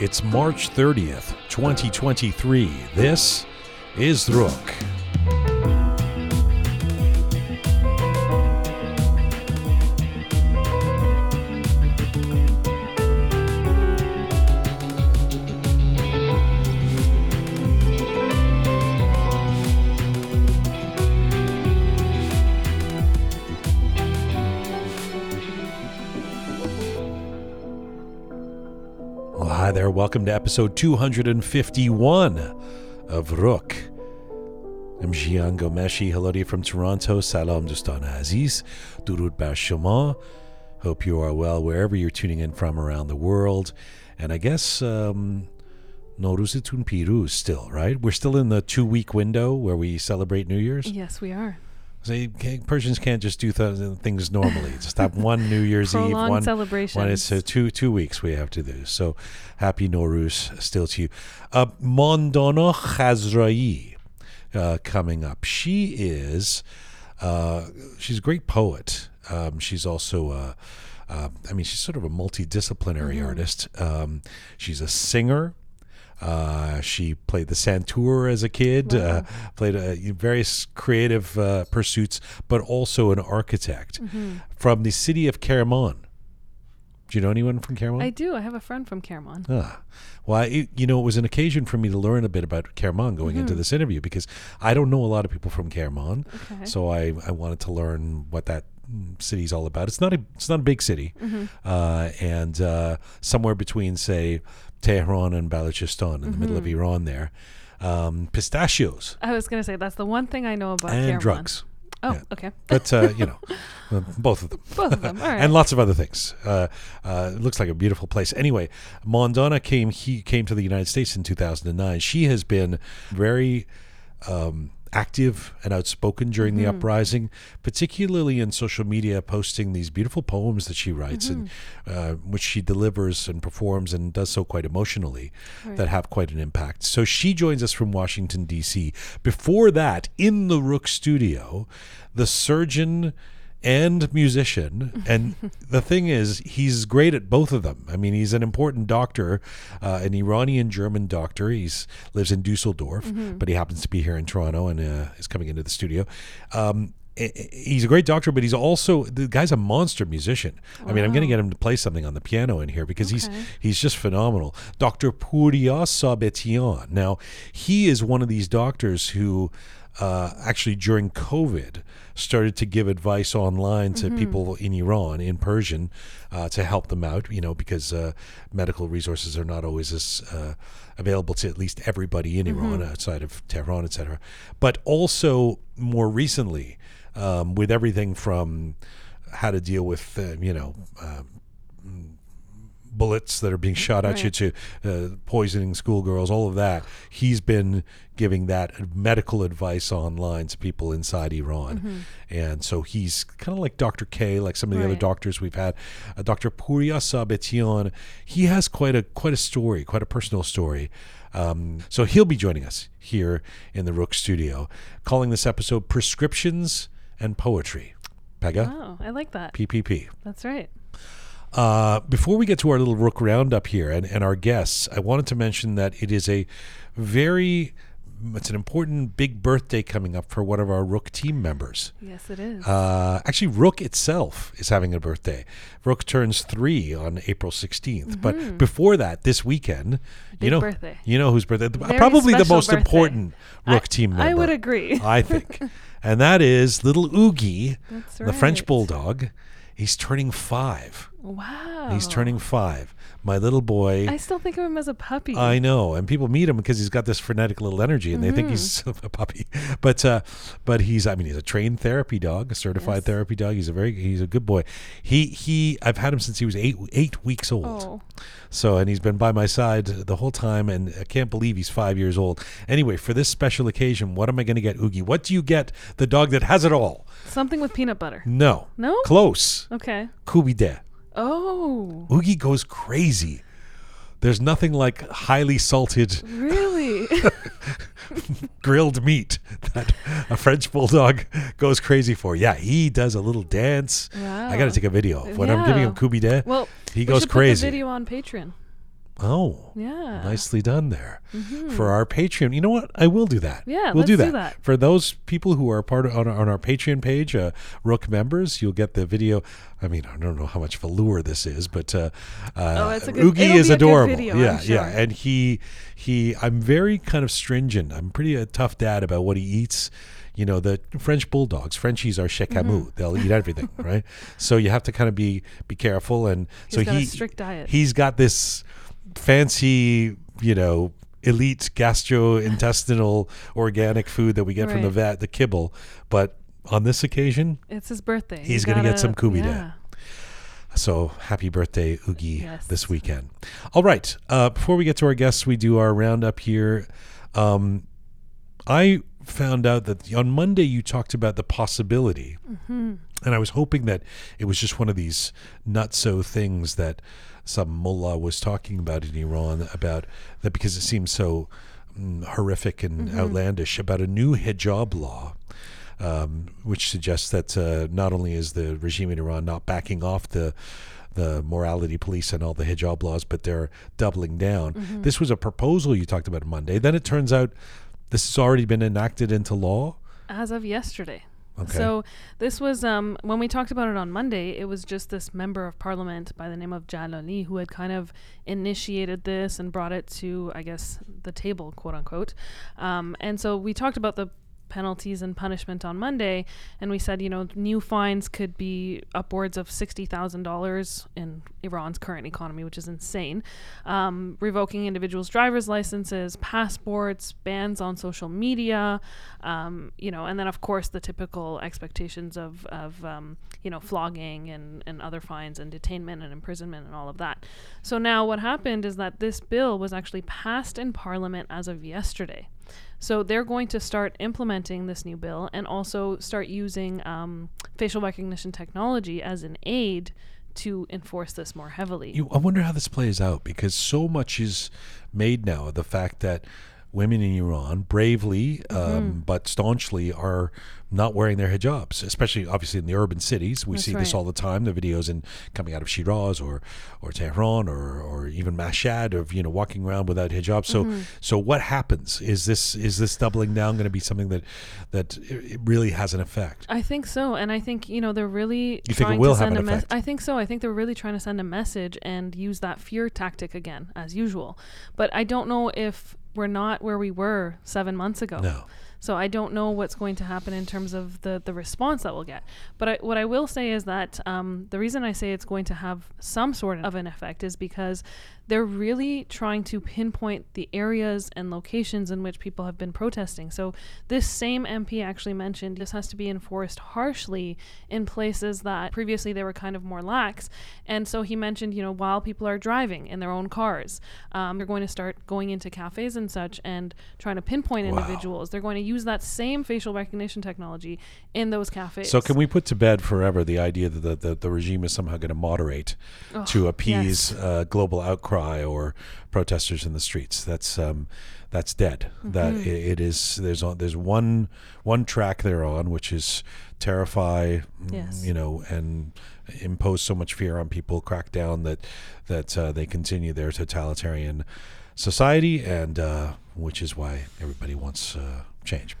It's March 30th, 2023. This is Roqe. Welcome to episode 251 of Roqe. I'm Jian Ghomeshi. Hello to you from Toronto. Salam Dostan Aziz. Durud Bar Shema. Hope you are well wherever you're tuning in from around the world. And I guess um, Nowruz Tun Piruz still, right? We're still in the two week window where we celebrate New Year's. Yes, we are. So can't- Persians can't just do th- things normally. just have one New Year's Eve, one celebration. it's uh, two two weeks we have to do. So happy Nowruz still to you. Uh, Mandana Khazraei uh, coming up. She is uh, she's a great poet. Um, she's also uh, uh, I mean she's sort of a multidisciplinary Mm-hmm. artist. Um, she's a singer. Uh, she played the Santour as a kid, uh, played uh, various creative uh, pursuits, but also an architect Mm-hmm. from the city of Kerman. Do you know anyone from Kerman? I do. I have a friend from Kerman. Ah, well, I, you know, it was an occasion for me to learn a bit about Kerman going into this interview because I don't know a lot of people from Kerman, Okay. so I, I wanted to learn what that mm, city's all about. It's not a it's not a big city, uh, and uh, somewhere between say Tehran and Balochistan in the middle of Iran there, um, pistachios I was gonna say that's the one thing I know about and drugs, Oh, Yeah. okay. but uh, you know, uh, both of them. Both of them. All right. and lots of other things. Uh, uh, it looks like a beautiful place. Anyway, Mandana came he came to the United States in 2009. She has been very um, active and outspoken during the uprising, particularly in social media, posting these beautiful poems that she writes and uh, which she delivers and performs and does so quite emotionally that have quite an impact. So she joins us from Washington D.C. Before that, in the Roqe studio, the surgeon and musician. And the thing is, he's great at both of them. I mean, he's an important doctor, uh, an Iranian German doctor. He's lives in Dusseldorf, but he happens to be here in Toronto and uh, is coming into the studio. Um, i- i- He's a great doctor, but he's also the guy's a monster musician. I mean, I'm going to get him to play something on the piano in here because he's Okay. he's just phenomenal. Dr. Pouria Sabetian. Now, he is one of these doctors who uh, actually during COVID started to give advice online to people in Iran in Persian uh, to help them out, you know, because uh, medical resources are not always as uh, available to at least everybody in Iran outside of Tehran, etc. But also more recently, um, with everything from how to deal with, uh, you know, um, bullets that are being shot at you to uh, poisoning schoolgirls, all of that. He's been giving that medical advice online to people inside Iran. And so he's kind of like Dr. K, like some of the other doctors we've had. Uh, Dr. Pouria Sabetian, he has quite a quite a story, quite a personal story. Um, so he'll be joining us here in the Roqe studio, calling this episode Prescriptions and Poetry. Pegah, Oh, I like that. PPP. That's right. Uh, before we get to our little Roqe roundup here and, and our guests, I wanted to mention that it is a very it's an important big birthday coming up for one of our Roqe team members. Yes, it is. Uh, actually, Roqe itself is having a birthday. Roqe turns three on April 16th. But before that, this weekend, you Mm-hmm. Know, birthday. you know who's birthday? Very Probably the most birthday. important Roqe I- team member. I would agree. I think, and that is little Oogie, That's the French bulldog. He's turning five. Wow. He's turning five. My little boy. I still think of him as a puppy. I know, and people meet him because he's got this frenetic little energy, and they think he's Mm-hmm. a puppy. But uh, but he's I mean he's a trained therapy dog, a certified Yes. therapy dog. He's a very he's a good boy. He he I've had him since he was eight eight weeks old. oh, So and he's been by my side the whole time, and I can't believe he's five years old. Anyway, for this special occasion, what am I going to get Oogie? What do you get the dog that has it all? something with peanut butter. No, No. close. Okay. Kubide. Oh, Oogie goes crazy. There's nothing like highly salted really? grilled meat that a French bulldog goes crazy for. Yeah, he does a little dance. I got to take a video of when I'm giving him Yeah. Kubide. well, he we goes crazy. Video on Patreon. Oh, Yeah. nicely done there. For our Patreon, you know what? I will do that. Yeah, we'll do that. do that. For those people who are part of on, our- on our Patreon page, uh, Roqe members, you'll get the video. I mean, I don't know how much of a lure this is, but uh, uh, Oh, good- Oogie is be a good adorable. video, yeah, sure. yeah, and he he. I'm very kind of stringent. I'm pretty a tough dad about what he eats. You know, the French bulldogs, Frenchies are Mm-hmm. They'll eat everything, right? So you have to kind of be be careful. And He's so he strict diet. he's got this fancy, you know, elite gastrointestinal organic food that we get from the Right. vat, the kibble. But on this occasion, It's his birthday. He's You gonna get some Kubide. yeah. so happy birthday, Oogie, Yes. this weekend. All right. Uh, before we get to our guests, we do our roundup here. Um, I found out that on Monday you talked about the possibility, Mm-hmm. and I was hoping that it was just one of these nutso things that some mullah was talking about in Iran about that because it seems so mm, horrific and Mm-hmm. outlandish about a new hijab law. Um, which suggests that uh, not only is the regime in Iran not backing off the the morality police and all the hijab laws, but they're doubling down. Mm-hmm. This was a proposal you talked about Monday. Then it turns out this has already been enacted into law. As of yesterday. Okay. So this was um, when we talked about it on Monday. It was just this member of parliament by the name of Jalali who had kind of initiated this and brought it to, I guess, the table, quote unquote. Um, and so we talked about the penalties and punishment on Monday, and we said, you know, new fines could be upwards of sixty thousand dollars in Iran's current economy, which is insane. Um, revoking individuals' driver's licenses, passports, bans on social media, um, you know, and then of course the typical expectations of of um, you know flogging and and other fines and detainment and imprisonment and all of that. So now what happened is that this bill was actually passed in Parliament as of yesterday. So they're going to start implementing this new bill and also start using um, facial recognition technology as an aid to enforce this more heavily. You, I wonder how this plays out because so much is made now of the fact that women in Iran bravely Mm-hmm. um, but staunchly are not wearing their hijabs, especially obviously in the urban cities. We That's see this all the time. The videos in coming out of Shiraz or or Tehran or or even Mashhad of you know walking around without hijab. So Mm-hmm. so what happens? Is this is this doubling down going to be something that that it really has an effect? I think so, and I think you know they're really You think it trying will to have send an effect? I think so. I think they're really trying to send a message and use that fear tactic again, as usual. But I don't know if we're not where we were seven months ago. No. So I don't know what's going to happen in terms of the the response that we'll get. But I, what I will say is that um, the reason I say it's going to have some sort of an effect is because they're really trying to pinpoint the areas and locations in which people have been protesting. So this same MP actually mentioned this has to be enforced harshly in places that previously they were kind of more lax. And so he mentioned, you know, while people are driving in their own cars, um, they're going to start going into cafes and such and trying to pinpoint Wow. individuals. They're going to use that same facial recognition technology in those cafes. So can we put to bed forever the idea that the, the, the regime is somehow going to moderate Oh, to appease yes. uh, global outcry or protesters in the streets? That's um, that's dead. That Mm-hmm. i it is. There's on, there's one one track they're on, which is terrify, mm, Yes. you know, and impose so much fear on people, crack down that that uh, they continue their totalitarian society, and uh, which is why everybody wants uh, change.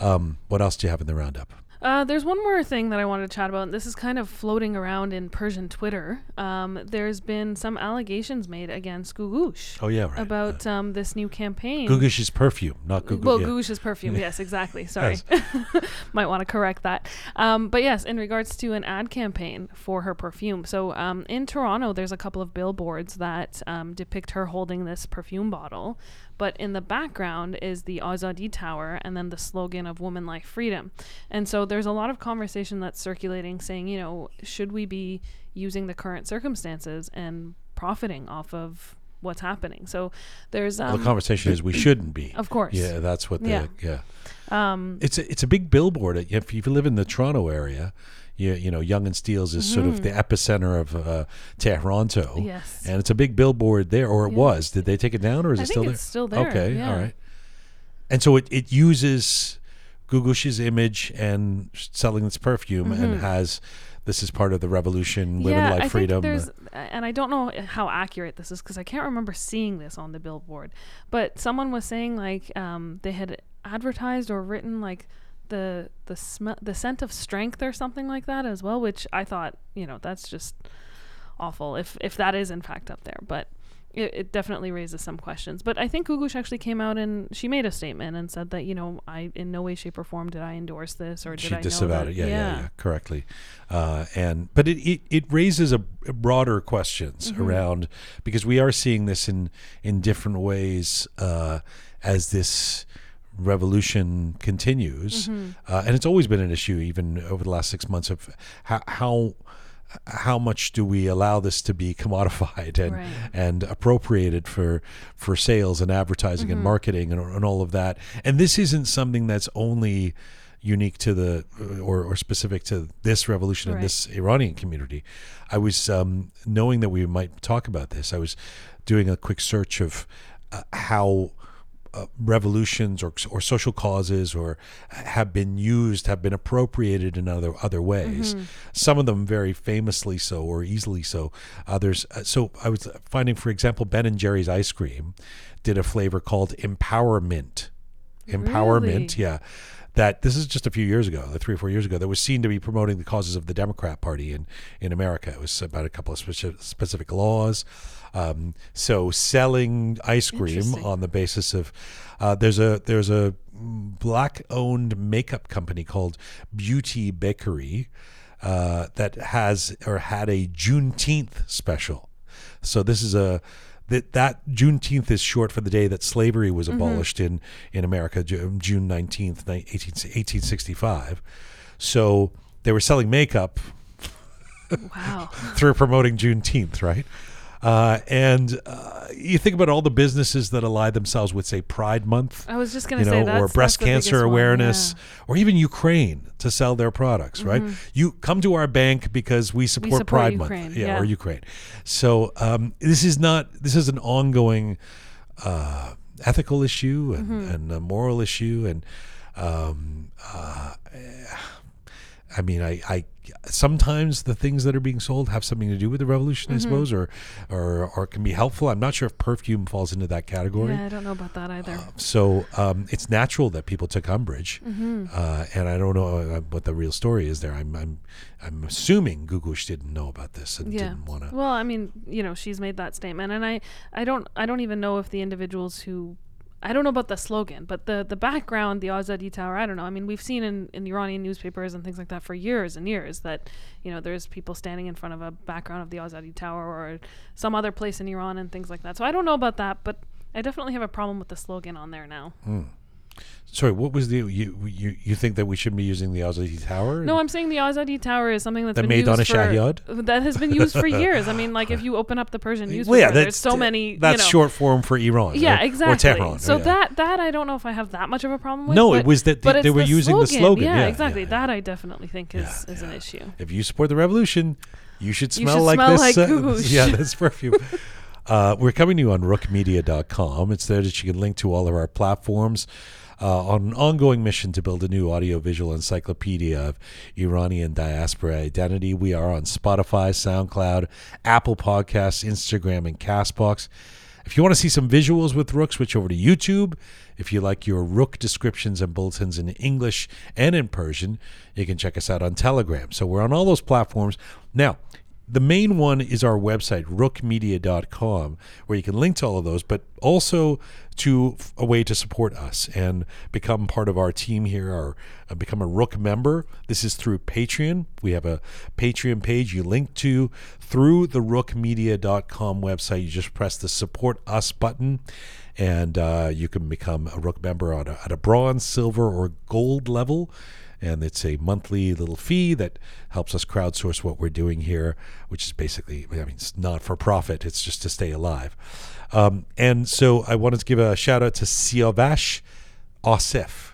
Um, what else do you have in the roundup? Uh, there's one more thing that I wanted to chat about. and This is kind of floating around in Persian Twitter. Um, there's been some allegations made against Googoosh Oh yeah, right. about um, this new campaign. Googoosh is perfume, not Googoosh. Well, yeah. Googoosh is perfume. Yes, exactly. Sorry. Might want to correct that. Um, but yes, in regards to an ad campaign for her perfume. So um, in Toronto, there's a couple of billboards that um, depict her holding this perfume bottle. But in the background is the Azadi Tower and then the slogan of Woman Life Freedom. And so there's a lot of conversation that's circulating saying, you know, should we be using the current circumstances and profiting off of what's happening? So there's. Um, Well, the conversation is we shouldn't be. Of course. Yeah, that's what the Yeah. yeah. um, It's a, it's a big billboard. If you live in the Toronto area, you you know Yonge and Steeles is sort of the epicenter of uh, Toronto. Mm-hmm. Yes. and it's a big billboard there, or it Yeah. was. Did they take it down, or is I it think still it's there? still there, Okay, yeah. all right. And so it it uses Googoosh's image and selling its perfume and has this is part of the revolution, women like I freedom. Think there's, and I don't know how accurate this is because I can't remember seeing this on the billboard. But someone was saying like um, they had advertised or written like the the smell the scent of strength or something like that as well, which I thought you know that's just awful if if that is in fact up there. But it, it definitely raises some questions. But I think Googoosh actually came out and she made a statement and said that you know I in no way, shape, or form did I endorse this or did she I disavowed know it. Yeah, yeah, yeah, correctly. Uh, and but it, it, it raises a, a broader questions Mm-hmm. around because we are seeing this in in different ways uh, as this revolution continues, Mm-hmm. uh, and it's always been an issue even over the last six months of how. how how much do we allow this to be commodified and Right. and appropriated for for sales and advertising and marketing and, and all of that and this isn't something that's only unique to the or, or specific to this revolution and Right. this Iranian community. I was um, knowing that we might talk about this. I was doing a quick search of uh, how uh, revolutions or or social causes or have been used, have been appropriated in other other ways. Some of them very famously so or easily so. Others. Uh, so I was finding, for example, Ben and Jerry's ice cream did a flavor called Empowerment. Empowerment, Really? yeah. That this is just a few years ago, like three or four years ago, that was seen to be promoting the causes of the Democrat Party in, in America. It was about a couple of speci- specific laws. Um, so selling ice cream on the basis of uh, there's a there's a black owned makeup company called Beauty Bakery uh, that has or had a Juneteenth special. So this is a that that Juneteenth is short for the day that slavery was abolished in in America, June nineteenth, 1865. So they were selling makeup Wow. through promoting Juneteenth, right? Uh, and uh, you think about all the businesses that ally themselves with, say, Pride Month, I was just gonna say know, that's or breast cancer biggest one, awareness, yeah. Mm-hmm. or even Ukraine to sell their products, right? You come to our bank because we support, support Pride Ukraine, Month, yeah, yeah. or Ukraine. So um, this is not this is an ongoing uh, ethical issue and, Mm-hmm. and a moral issue, and um, uh, I mean, I, I sometimes the things that are being sold have something to do with the revolution, Mm-hmm. I suppose, or, or or can be helpful. I'm not sure if perfume falls into that category. Yeah, I don't know about that either. So um, it's natural that people took umbrage, Mm-hmm. uh, and I don't know uh, what the real story is there. I'm I'm I'm assuming Googoosh didn't know about this and yeah. didn't want to. Well, I mean, you know, she's made that statement, and I, I don't, I don't even know if the individuals who, I don't know about the slogan, but the the background, the Azadi Tower, I don't know. I mean, we've seen in in Iranian newspapers and things like that for years and years that, you know, there's people standing in front of a background of the Azadi Tower or some other place in Iran and things like that. So I don't know about that, but I definitely have a problem with the slogan on there now. Hmm. Sorry, what was the you you you think that we shouldn't be using the Azadi Tower? No, I'm saying the Azadi Tower is something that's The been Maidana used for, Shahyad? that has been used for years. I mean, like if you open up the Persian newspaper, well, yeah, there's so many. That's you know, short form for Iran. Yeah, right? exactly. Or Tehran. so yeah. that that I don't know if I have that much of a problem with. No, but, it was that they- they were using the slogan. Yeah, Yeah, exactly. that I definitely think is is an issue. if you support the revolution, you should You smell should like smell this. like uh, yeah, this perfume. uh, we're coming to you on roqemedia.com. It's there that you can link to all of our platforms. Uh, on an ongoing mission to build a new audiovisual encyclopedia of Iranian diaspora identity. We are on Spotify, SoundCloud, Apple Podcasts, Instagram, and Castbox. If you want to see some visuals with Roqe, switch over to YouTube. If you like your Roqe descriptions and bulletins in English and in Persian, you can check us out on Telegram. So we're on all those platforms. Now, the main one is our website, roqemedia.com, where you can link to all of those, but also to a way to support us and become part of our team here or uh, become a Roqe member. This is through Patreon. We have a Patreon page you link to through the roqemedia.com website. You just press the support us button and uh, you can become a Roqe member at a, at a bronze, silver, or gold level and it's a monthly little fee that helps us crowdsource what we're doing here, which is basically, I mean, it's not for profit, it's just to stay alive. Um, and so I wanted to give a shout out to Siavash Osif,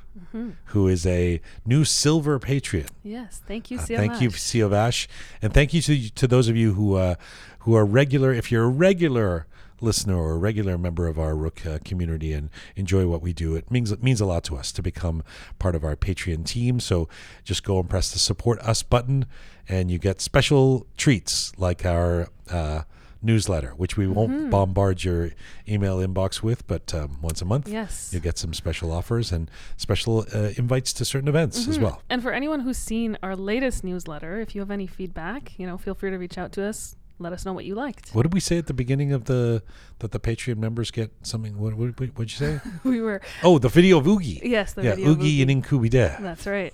who is a new silver patron. Yes, thank you, Uh, thank you, Siavash, and thank you to to those of you who uh, who are regular. If you're a regular listener or a regular member of our Roqe uh, community and enjoy what we do, it means it means a lot to us to become part of our Patreon team. So just go and press the support us button, and you get special treats like our. Uh, newsletter, which we won't Mm-hmm. bombard your email inbox with, but um, once a month, Yes. you'll get some special offers and special uh, invites to certain events as Mhm. well. And for anyone who's seen our latest newsletter, if you have any feedback, you know, feel free to reach out to us. Let us know what you liked. What did we say at the beginning of the that the Patreon members get something? What what would you say? we were oh, the video of Oogie. yes, the yeah, video. of Oogie and Inkubide. That's right.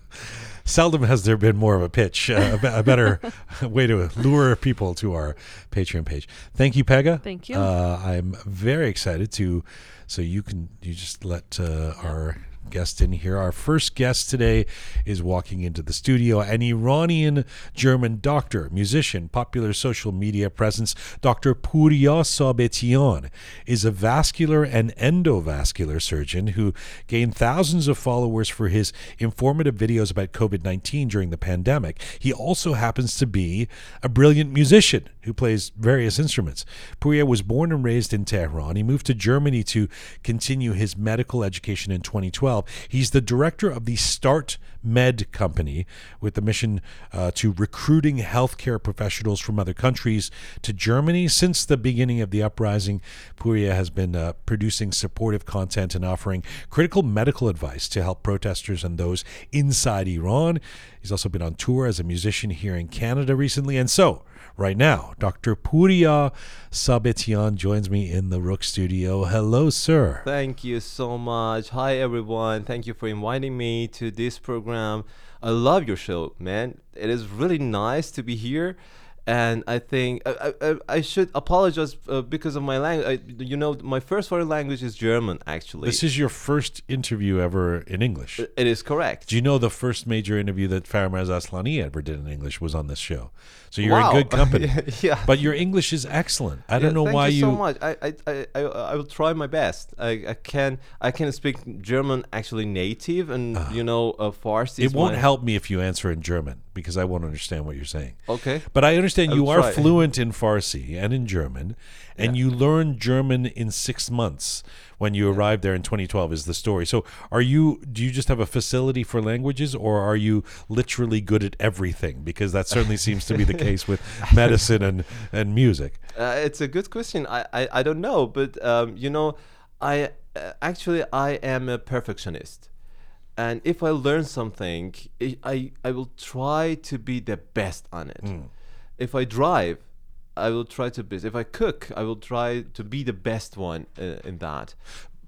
Seldom has there been more of a pitch, uh, a, a better way to lure people to our Patreon page. Thank you, Pegah. Thank you. Uh, I'm very excited to. So you can you just let uh, our guest in here. Our first guest today is walking into the studio, an Iranian German doctor, musician, popular social media presence. Dr. Pouria Sabetian is a vascular and endovascular surgeon who gained thousands of followers for his informative videos about COVID 19 during the pandemic. He also happens to be a brilliant musician who plays various instruments. Pouria was born and raised in Tehran. He moved to Germany to continue his medical education in 2012. He's the director of the Start Med Company with the mission uh, to recruiting healthcare professionals from other countries to Germany. Since the beginning of the uprising, Pouria has been uh, producing supportive content and offering critical medical advice to help protesters and those inside Iran. He's also been on tour as a musician here in Canada recently. And so, right now, Dr. Pouria Sabetian joins me in the Roqe studio. Hello, sir. Thank you so much. Hi, everyone. Thank you for inviting me to this program. I love your show, man. It is really nice to be here. And I think I, I, I should apologize uh, because of my language. You know, my first foreign language is German, actually. This is your first interview ever in English. it is correct. Do you know the first major interview that Farmaz Aslani ever did in English was on this show? So you're Wow. in good company. yeah. But your English is excellent. I don't Yeah, know why you, Thank you. so much. I, I, I, I, I will try my best. I, I can I can speak German actually native, and you know, uh, Farsi. It won't my- help me if you answer in German because I won't understand what you're saying. Okay. But I understand I'll you are try. fluent in Farsi and in German, and you learned German in six months when you arrived there in 2012. Is the story? So, are you? Do you just have a facility for languages, or are you literally good at everything? Because that certainly seems to be the case with medicine and and music. Uh, it's a good question. I, I, I don't know, but um, you know, I uh, actually I am a perfectionist, and if I learn something, I I, I will try to be the best on it. If I drive, I will try to be. If I cook, I will try to be the best one uh, in that.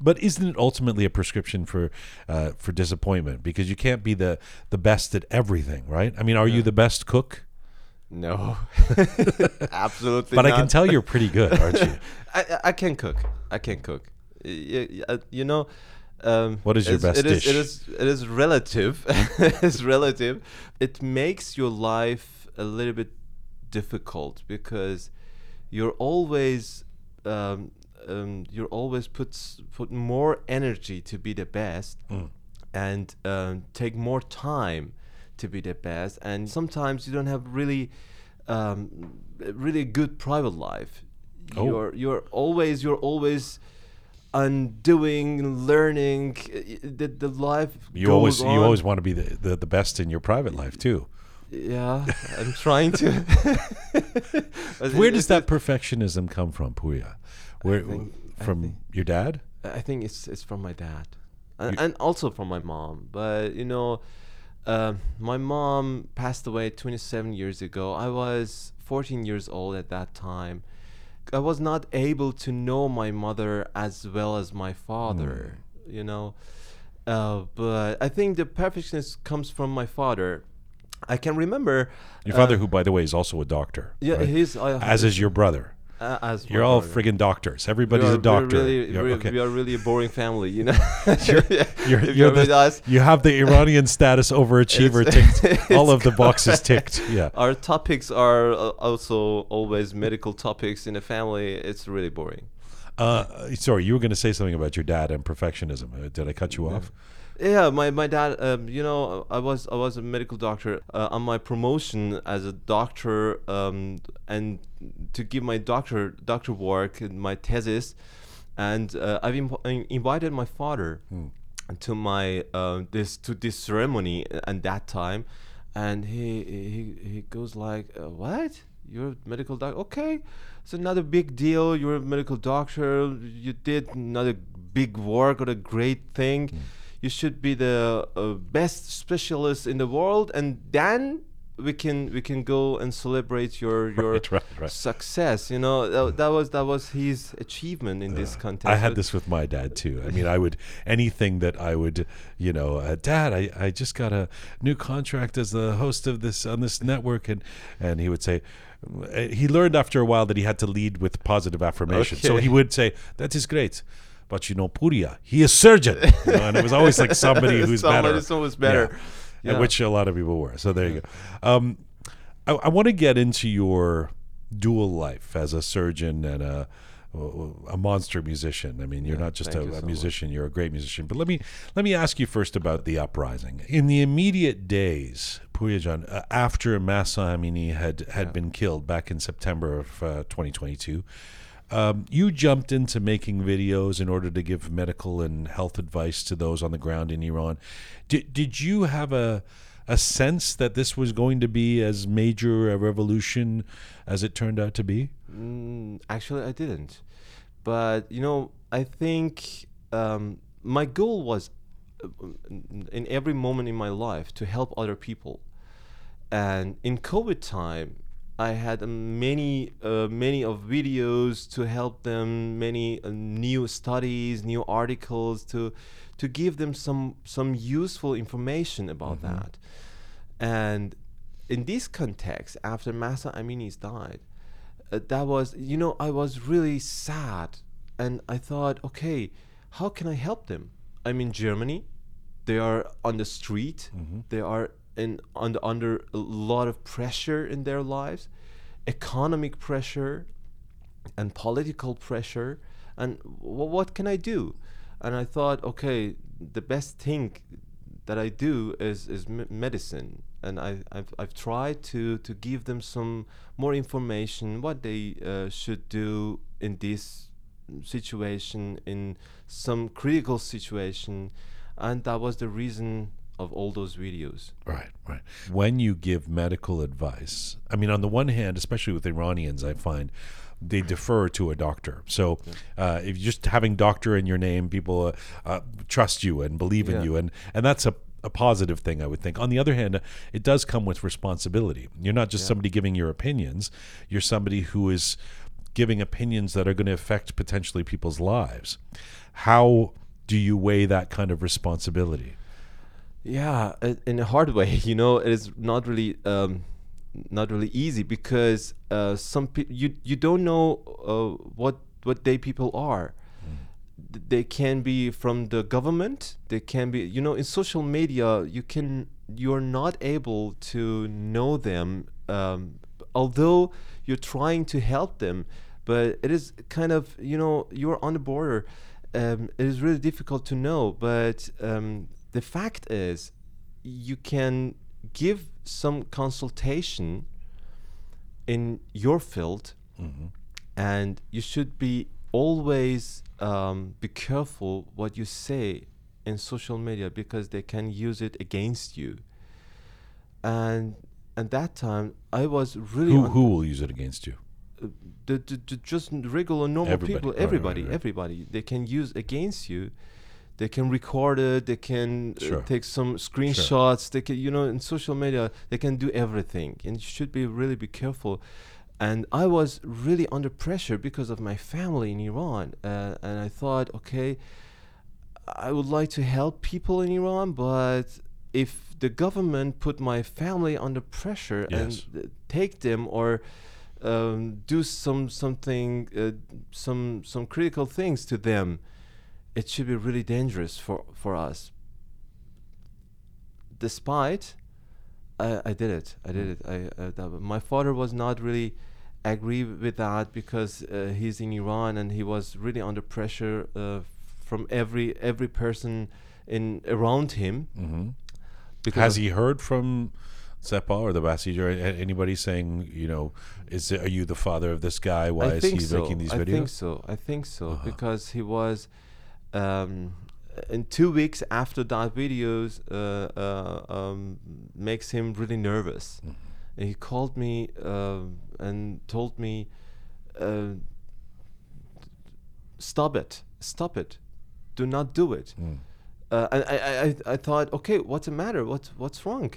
But isn't it ultimately a prescription for uh, for disappointment? Because you can't be the the best at everything, right? I mean, are you the best cook? No, absolutely. But I can tell you're pretty good, aren't you? I, I- can cook. I can cook. Y- y- uh, You know. Um, What is your best it is- dish? It is. It is relative. it's relative. It makes your life a little bit difficult because you're always um, um, you're always puts put more energy to be the best Mm. and um, take more time to be the best and sometimes you don't have really um, really good private life Oh. you're you're always you're always undoing learning uh, the, the life You always you always want to be the, the, the best in your private life too. Yeah i'm trying to Where does that perfectionism come from, Puya? Where think- from think- your dad? I think it's it's from my dad, and, and also from my mom. But you know, um my mom passed away 27 years ago. I was 14 years old at that time. I was not able to know my mother as well as my father. You know, uh, but I think the perfectionist comes from my father. I can remember. Your uh, father, who by the way is also a doctor. yeah, right? he's uh, as is your brother. uh, as You're all brother. friggin' doctors. Everybody's are- a doctor. Really, You're- okay. We are really a boring family, you know. You're, you're, you're the- you have the Iranian status overachiever It's- ticked. All of the boxes ticked. Yeah. our topics are uh, also always medical topics in the family. It's really boring. Uh, sorry, you were going to say something about your dad and perfectionism. Uh, Did I cut you off? Yeah, my, my dad. Um, you know, I was I was a medical doctor uh, on my promotion as a doctor, um, and to give my doctor doctor work and my thesis, and uh, I've inv- invited my father to my uh, this to this ceremony at that time, and he he he goes like, uh, "What? You're a medical doctor? Okay, it's another big deal. You're a medical doctor. You did another big work or a great thing. You should be the uh, best specialist in the world, and then." We can we can go and celebrate your your Right, right, right. success. You know that, that was that was his achievement in this context. I had this with my dad too. I mean, I would anything that I would, you know, uh, Dad, I, I just got a new contract as the host of this on this network, and and he would say. uh, He learned after a while that he had to lead with positive affirmation. So he would say, "That is great, but you know, Pouria, he is a surgeon," You know, and it was always like somebody who's better. Somebody better. someone's better. Yeah. Yeah. Which a lot of people were. So there you go. Um, I, I want to get into your dual life as a surgeon and a a monster musician. I mean, you're Yeah, not just a, you a so much. musician; you're a great musician. But let me let me ask you first about the uprising. In the immediate days, Puyajan, uh, after Mahsa Amini had had been killed back in September of uh, 2022. Um, you jumped into making videos in order to give medical and health advice to those on the ground in Iran. Did did you have a a sense that this was going to be as major a revolution as it turned out to be? Mm, actually, I didn't. But you know, I think um, my goal was, uh, in every moment in my life, to help other people. And in COVID time, I had uh, many, uh, many of videos to help them, many uh, new studies, new articles to, to give them some some useful information about that. And in this context, after Mahsa Amini's died, uh, that was you know I was really sad, and I thought, okay, how can I help them? I'm in Germany, they are on the street, they are in under under a lot of pressure in their lives, economic pressure, and political pressure, and w- what can I do? And I thought, okay, the best thing that I do is is me- medicine, and I I've, I've tried to to give them some more information what they uh, should do in this situation in some critical situation, and that was the reason of all those videos. Right, right. When you give medical advice, I mean, on the one hand, especially with Iranians, I find they defer to a doctor. So uh, if you're just having doctor in your name, people uh, uh, trust you and believe in Yeah. you, and and that's a a positive thing, I would think. On the other hand, it does come with responsibility. You're not just somebody giving your opinions; you're somebody who is giving opinions that are going to affect potentially people's lives. How do you weigh that kind of responsibility? Yeah, in a hard way, you know, it is not really um, not really easy because uh, some pe- you you don't know uh, what what they people are. Th- They can be from the government. They can be, you know, in social media. You can you're not able to know them, um, although you're trying to help them. But it is kind of, you know, you're on the border. Um, it is really difficult to know. But um, the fact is, you can give some consultation in your field and you should be always um, be careful what you say in social media because they can use it against you and at that time i was really Who who will use it against you? the, the, the just regular normal Everybody. people Right, right, everybody right. everybody they can use against you they can record it they can uh, take some screenshots they can you know in social media they can do everything and you should be really be careful. And i was really under pressure because of my family in iran uh, and i thought okay i would like to help people in iran but if the government put my family under pressure Yes. and uh, take them or um, do some something uh, some some critical things to them it should be really dangerous for for us despite I, I did it I did it I uh, that, my father was not really agree with that because uh, he's in Iran and he was really under pressure uh, from every every person in around him. hmm Because Has he heard from Sepah or the Basij or anybody saying, you know, is are you the father of this guy? Why I is he so. making these I videos? I think so. I think so Uh-huh. because he was. Um, in two weeks after that videos uh, uh, um, makes him really nervous. Mhm. and he called me um and told me uh, stop it. Stop it. Do not do it. Mm. uh, and I, I, I, I thought okay what's the matter? What's what's wrong?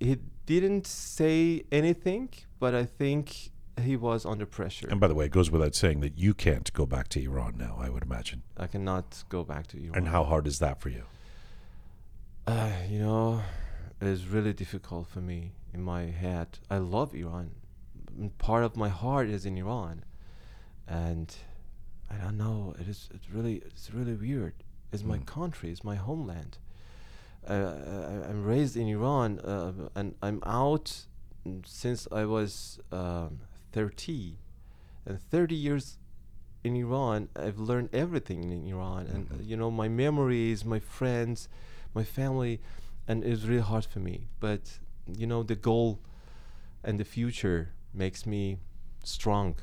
He didn't say anything but i think he was under pressure And by the way, it goes without saying that you can't go back to Iran now, I would imagine. i cannot go back to iran And how hard is that for you? Uh, you know, it is really difficult for me in my head. I love Iran. Part of my heart is in Iran, and I don't know. It is. It's really. It's really weird. It's my Mm. country. It's my homeland. Uh, I, I'm raised in Iran, uh, and I'm out mm, since I was um, 30, and 30 years in Iran. I've learned everything in Iran, and uh, Mhm. you know my memories, my friends, my family, and it's really hard for me. But you know the goal and the future makes me strong.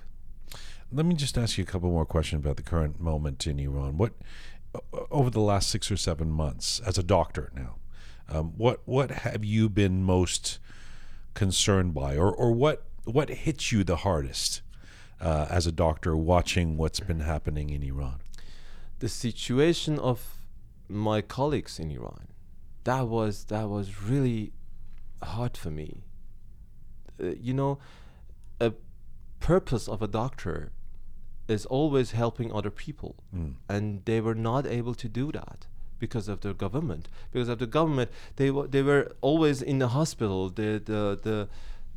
Let me just ask you a couple more questions about the current moment in Iran. What over the last six or seven months, as a doctor now, um, what what have you been most concerned by, or or what what hits you the hardest uh, as a doctor watching what's been happening in Iran? the situation of my colleagues in Iran. That was that was really hard for me. Uh, you know a purpose of a doctor is always helping other people. Mm. and they were not able to do that because of the government. Because of the government they were they were always in the hospital. The the the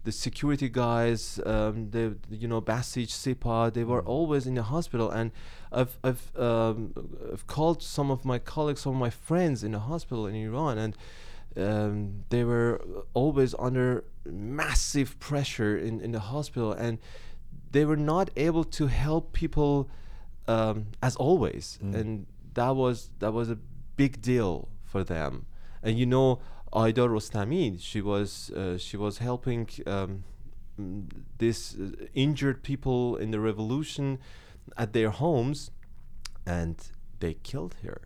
the security guys, um, the you know Basij Sepah, they were always in the hospital, and I've I've, um, I've called some of my colleagues, some of my friends in the hospital in Iran, and um, they were always under massive pressure in, in the hospital, and they were not able to help people um, as always, Mm. and that was that was a big deal for them. And you know, Aida Rostami, she was uh, she was helping um, these uh, injured people in the revolution at their homes, and they killed her.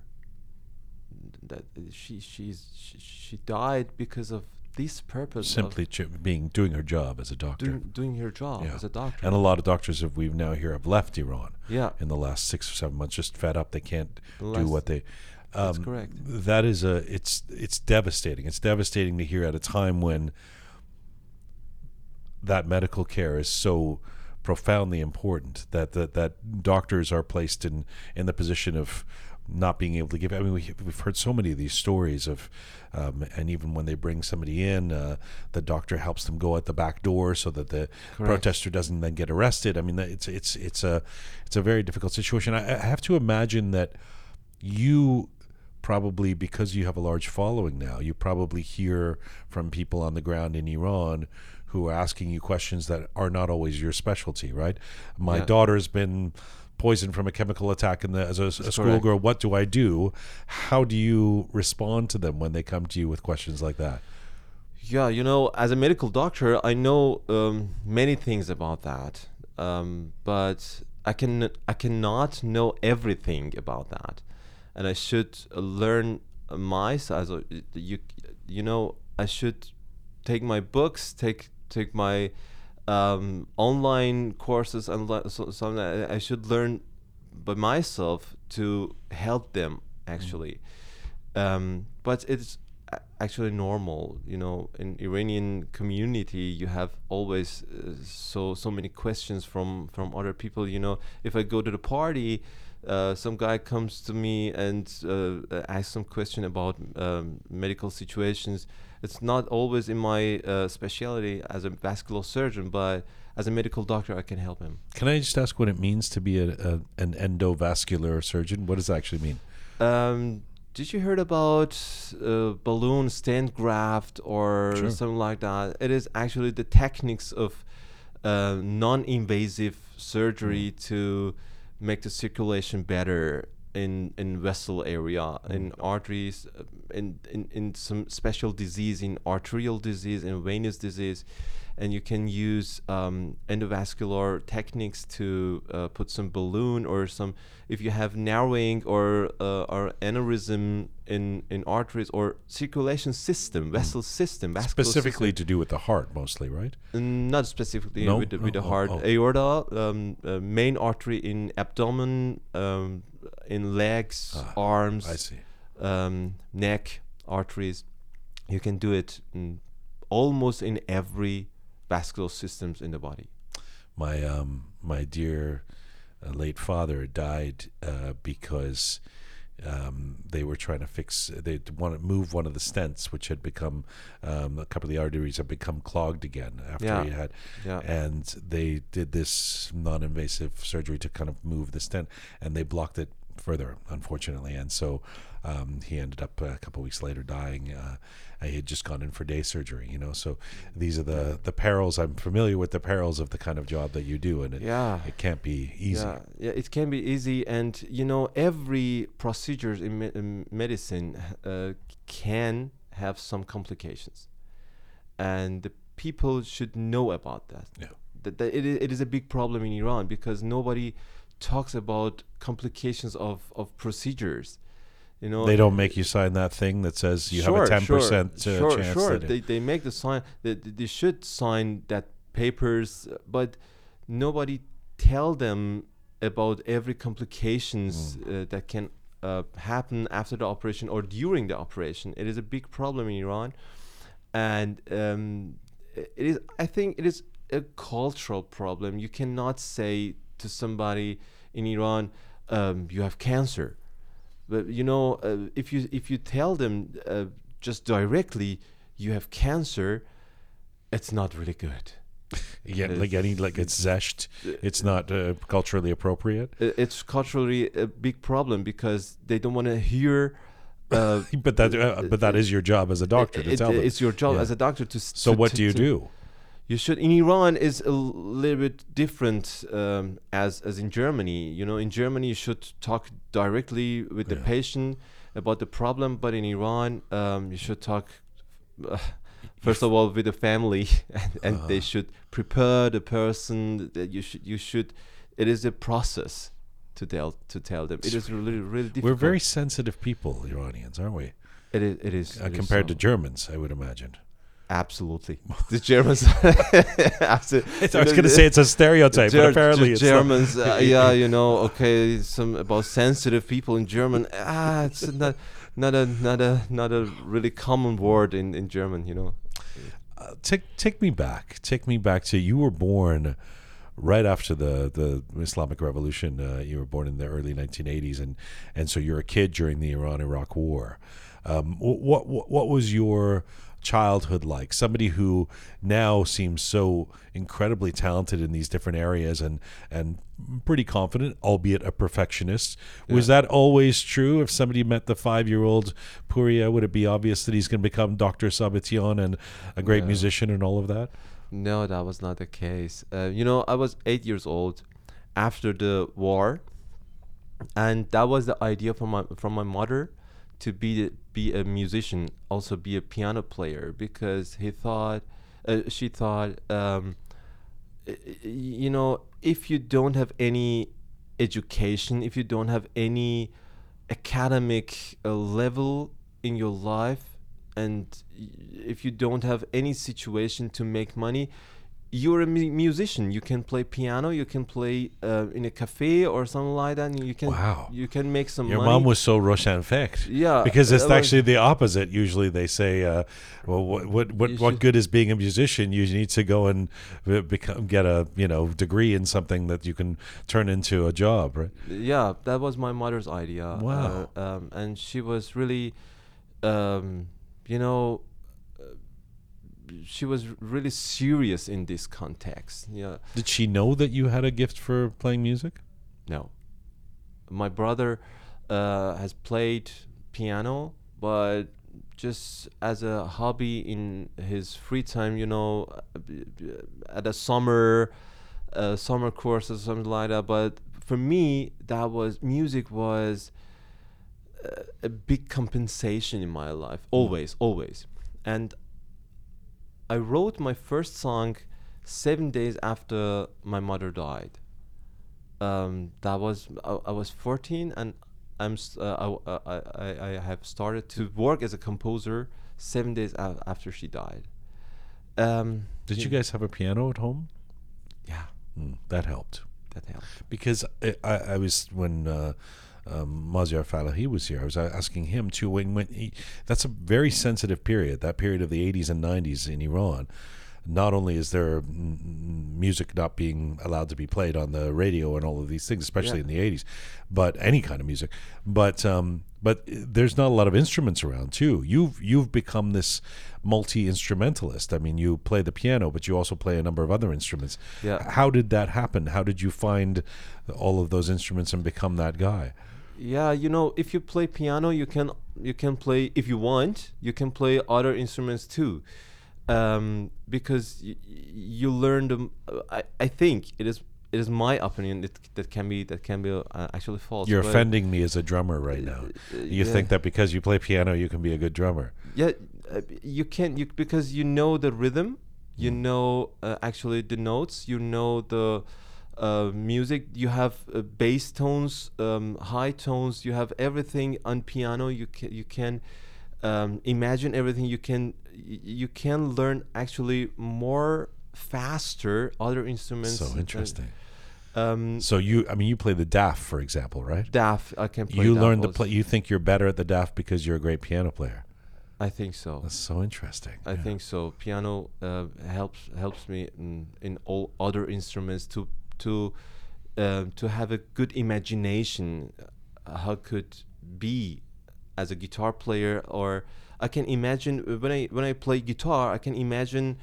That she she's she, she died because of this purpose Simply ch- being doing her job as a doctor. doing, doing her job Yeah. as a doctor. and a lot of doctors have we now hear have left Iran yeah, in the last six or seven months, just fed up. They can't the do what they. That's um, correct. That is a. It's it's devastating. It's devastating to hear at a time when that medical care is so profoundly important that that that doctors are placed in in the position of not being able to give. I mean, we, we've heard so many of these stories of, um, and even when they bring somebody in, uh, the doctor helps them go out the back door so that the Correct. protester doesn't then get arrested. I mean, it's it's it's a it's a very difficult situation. I, I have to imagine that you probably because you have a large following now, you probably hear from people on the ground in Iran who are asking you questions that are not always your specialty, right? My Yeah. daughter's been poisoned from a chemical attack in the, as a, a schoolgirl. What do I do? How do you respond to them when they come to you with questions like that? Yeah, you know, as a medical doctor, I know um, many things about that, um, but I can I cannot know everything about that, and I should learn my size. You you know, I should take my books, take take my um, online courses, and so, so I should learn by myself to help them actually. Um, but it's actually normal, you know. In Iranian community, you have always uh, so so many questions from from other people. You know, if I go to the party, uh, some guy comes to me and uh, asks some question about um, medical situations. It's not always in my uh, specialty as a vascular surgeon, but as a medical doctor, I can help him. Can I just ask what it means to be a, a, an endovascular surgeon? What does that actually mean? Um, did you heard about uh, balloon stent graft or Sure. something like that? It is actually the techniques of uh, non-invasive surgery to make the circulation better in in vessel area, in arteries, uh, in, in in some special disease, in arterial disease, in venous disease, and you can use um, endovascular techniques to uh, put some balloon or some if you have narrowing or uh, or aneurysm in in arteries or circulation system, vessel system, Specifically system. to do with the heart, mostly, right? Mm, not specifically No? with the, with the Oh, oh, heart. oh. Aorta, um, uh, main artery in abdomen, um, in legs, Ah, arms, I see. um, neck arteries. You can do it in almost in every vascular systems in the body. My um, my dear uh, late father died uh, because um, they were trying to fix. They want to move one of the stents, which had become um, a couple of the arteries had become clogged again after Yeah. he had, Yeah. and they did this non-invasive surgery to kind of move the stent, and they blocked it further, unfortunately, and so um, he ended up a couple of weeks later dying. Uh, he had just gone in for day surgery, you know. So these are the the perils. I'm familiar with the perils of the kind of job that you do, and it, Yeah. it can't be easy. Yeah, yeah, it can be easy, and you know every procedures in, me- in medicine uh, can have some complications, and the people should know about that. Yeah. That, that it, it is a big problem in Iran because nobody talks about complications of, of procedures. You know, They don't make you sign that thing that says you have a ten percent sure, uh, sure, chance. Sure, that they, they make the sign. They, they should sign that papers, uh, but nobody tell them about every complications Mm. uh, that can uh, happen after the operation or during the operation. It is a big problem in Iran, and um, it is. I think it is a cultural problem. You cannot say to somebody in Iran, um, "You have cancer." But you know, uh, if you if you tell them uh, just directly you have cancer, it's not really good. yeah, like any like it's zesht. It's not uh, culturally appropriate. It's culturally a big problem because they don't want to hear. Uh, But that uh, but that is your job as a doctor to it- tell them. It's your job Yeah. as a doctor to. So to- what do you to- do? You should. In Iran, is a little bit different um, as as in Germany. You know, in Germany, you should talk directly with the patient about the problem, but in Iran, um, you should talk. Uh, First of all, with the family, and, and they Uh-huh. should prepare the person. That you should, you should. It is a process to tell to tell them. It is really, really difficult. We're very sensitive people, Iranians, aren't we? It is. It is Uh, it is compared to so. Germans, I would imagine. Absolutely the Germans. absolutely. I was going to say it's a stereotype, Ger- but apparently it's. Germans, uh, yeah, you know, okay, some about sensitive people in German. Ah, it's not not a not a not a really common word in in German, you know. Uh, take take me back. Take me back to you were born right after the the Islamic Revolution. Uh, you were born in the early 1980s, and and so you're a kid during the Iran-Iraq War. Um, what what what was your childhood like? Somebody who now seems so incredibly talented in these different areas and and pretty confident, albeit a perfectionist. Was that always true? If somebody met the five-year-old Pouria, would it be obvious that he's going to become Dr. Sabetian and a great Yeah. musician and all of that? No, that was not the case. Uh, you know, I was eight years old after the war, and that was the idea from my from my mother to be be a musician, also be a piano player, because he thought, uh, she thought, um, you know, if you don't have any education, if you don't have any academic uh, level in your life, and if you don't have any situation to make money, you're a mu- musician. You can play piano. You can play uh, in a cafe or something like that. And you can Wow. you can make some Your money. mom was so roshanfekr. Yeah, Because it's was- actually the opposite. Usually they say, uh, well, what what what, what good is being a musician? You need to go and uh, become get a you know degree in something that you can turn into a job, right? yeah that was my mother's idea Wow. uh, um, and she was really um, you know uh, she was really serious in this context yeah Did she know that you had a gift for playing music? no my brother uh, has played piano but just as a hobby in his free time you know uh, at a summer uh, summer course or something like that but for me that was music was uh, a big compensation in my life. Always, always. And I wrote my first song seven days after my mother died. Um, that was I, I was 14 and I'm uh, I, I, I, I have started to work as a composer seven days a- after she died. Um, Did you guys have a piano at home? Yeah, Mm, that helped. that helped. because I, I, I was when uh, um, Maziar Fallahi was here, I was asking him too. When when he, that's a very sensitive period, that period of the 80s and 90s in Iran. Not only is there music not being allowed to be played on the radio and all of these things, especially Yeah. in the 80s, but any kind of music, but um, but there's not a lot of instruments around too. You've you've become this multi instrumentalist. I mean, you play the piano, but you also play a number of other instruments. Yeah. How did that happen? How did you find all of those instruments and become that guy? Yeah, you know, if you play piano, you can you can play if you want, you can play other instruments too, um, because y- you learn them. uh, I I think it is it is my opinion that that can be that can be uh, actually false. You're offending me as a drummer right now. uh, You yeah. think that because you play piano, you can be a good drummer. Yeah, uh, you can you because you know the rhythm, you Mm. know uh, actually the notes, you know the uh, music. You have uh, bass tones, um, high tones. You have everything on piano. You can you can um, imagine everything. You can you can learn actually more faster other instruments. So interesting. Um, So you, I mean, you play the DAF, for example, right? DAF, I can play. You learn to play. You think you're better at the DAF because you're a great piano player. I think so. That's so interesting. I Yeah. think so. Piano uh, helps helps me in, in all other instruments to to um, to have a good imagination. uh, How could be as a guitar player, or I can imagine uh, when I when I play guitar, I can imagine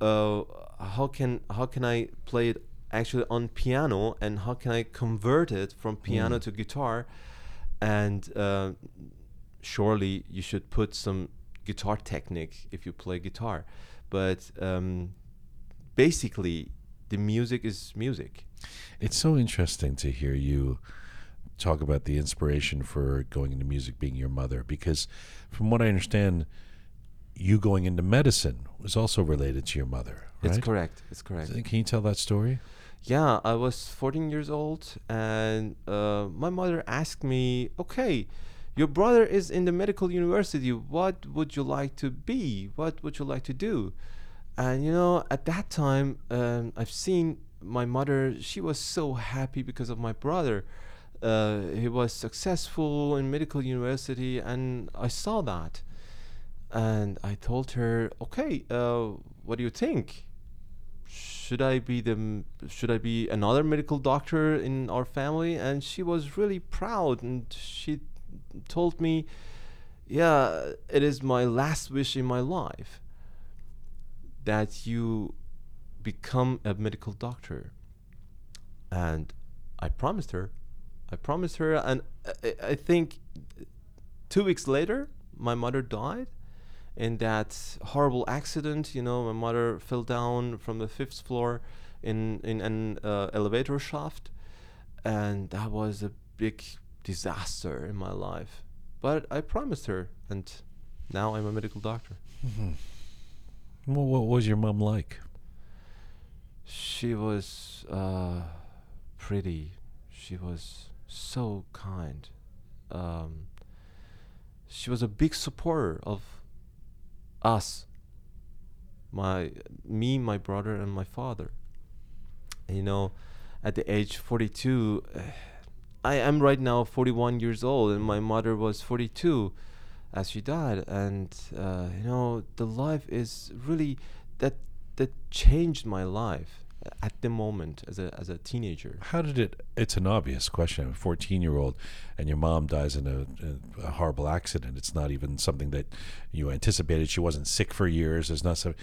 uh, how can how can I play it actually on piano, and how can I convert it from piano Mm. to guitar, and uh, surely you should put some guitar technique if you play guitar but um, basically the music is music. It's so interesting to hear you talk about the inspiration for going into music being your mother, because from what I understand, you going into medicine was also related to your mother, right? it's correct. It's correct. Can you tell that story? yeah i was 14 years old and uh, my mother asked me okay your brother is in the medical university. What would you like to be? What would you like to do and you know at that time um, i've seen my mother she was so happy because of my brother. Uh, he was successful in medical university and i saw that. And i told her okay uh, what do you think? Should I be the should I be another medical doctor in our family? And she was really proud, and she told me, "Yeah, it is my last wish in my life that you become a medical doctor." And I promised her. I promised her, and I, I- think two weeks later, my mother died in that horrible accident. You know, my mother fell down from the fifth floor in in an uh, elevator shaft, and that was a big disaster in my life. But I promised her, and now I'm a medical doctor. Well, what was your mom like? She was uh, pretty. She was so kind. Um, she was a big supporter of us, my me, my brother, and my father. You know, at the age 42, uh, I am right now 41 years old, and my mother was 42 as she died. And uh, you know, the life is really that that changed my life at the moment as a as a teenager. How did it? It's an obvious question. A fourteen-year-old, and your mom dies in a, a, a horrible accident. It's not even something that you anticipated. She wasn't sick for years. There's not some.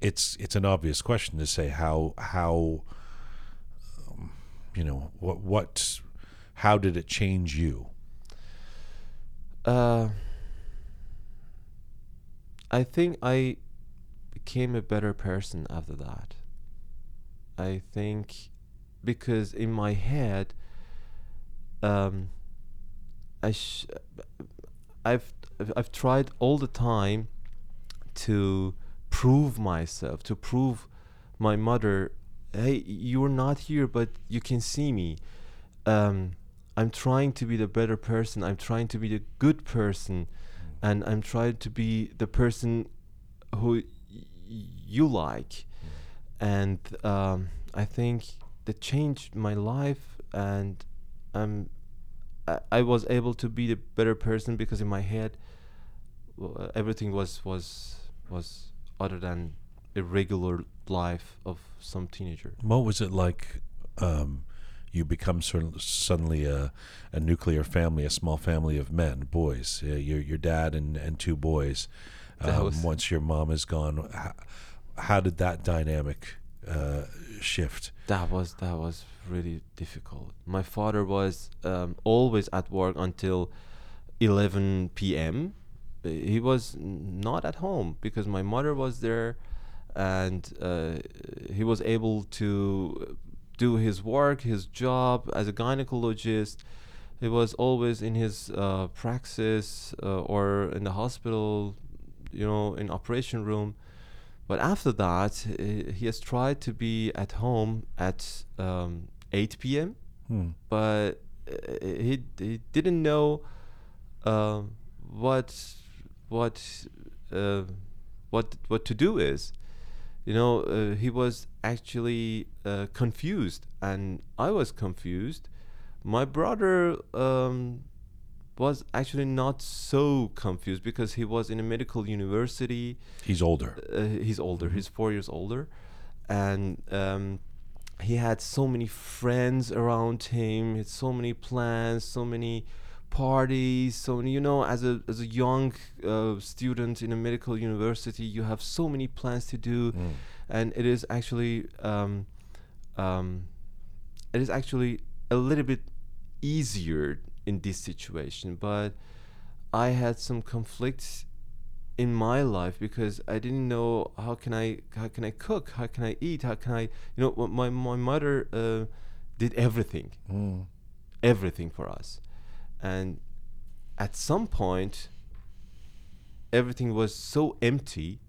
It's it's an obvious question to say how how. Um, you know what what. How did it change you? Uh, I think I became a better person after that. I think because in my head, um, I sh- I've I've tried all the time to prove myself, to prove my mother, hey, you're not here, but you can see me. Um, I'm trying to be the better person. I'm trying to be the good person, and I'm trying to be the person who you like. And um, I think that changed my life, and I'm I, I was able to be the better person because in my head everything was was was other than a regular life of some teenager. What was it like? Um, you become suddenly a, a nuclear family, a small family of men, boys. Uh, your your dad and, and two boys. Um, was- once your mom is gone, how, how did that dynamic uh, shift? That was that was really difficult. My father was um, always at work until 11 p.m. He was not at home because my mother was there, and uh, he was able to do his work, his job as a gynecologist. He was always in his uh, praxis uh, or in the hospital, you know, in operation room. But after that, he has tried to be at home at um, 8 p.m. Hmm. But uh, he he didn't know uh, what what uh, what what to do is. You know, uh, he was actually uh, confused, and I was confused. My brother um, was actually not so confused because he was in a medical university He's older. uh, he's older. He's four years older, and um, he had so many friends around him. He had so many plans, so many parties. So you know, as a as a young uh, student in a medical university, you have so many plans to do, Mm. and it is actually um, um, it is actually a little bit easier in this situation, but I had some conflicts in my life because I didn't know how can I how can I cook, how can I eat, how can I you know my my mother uh, did everything, Mm. everything for us, and at some point everything was so empty.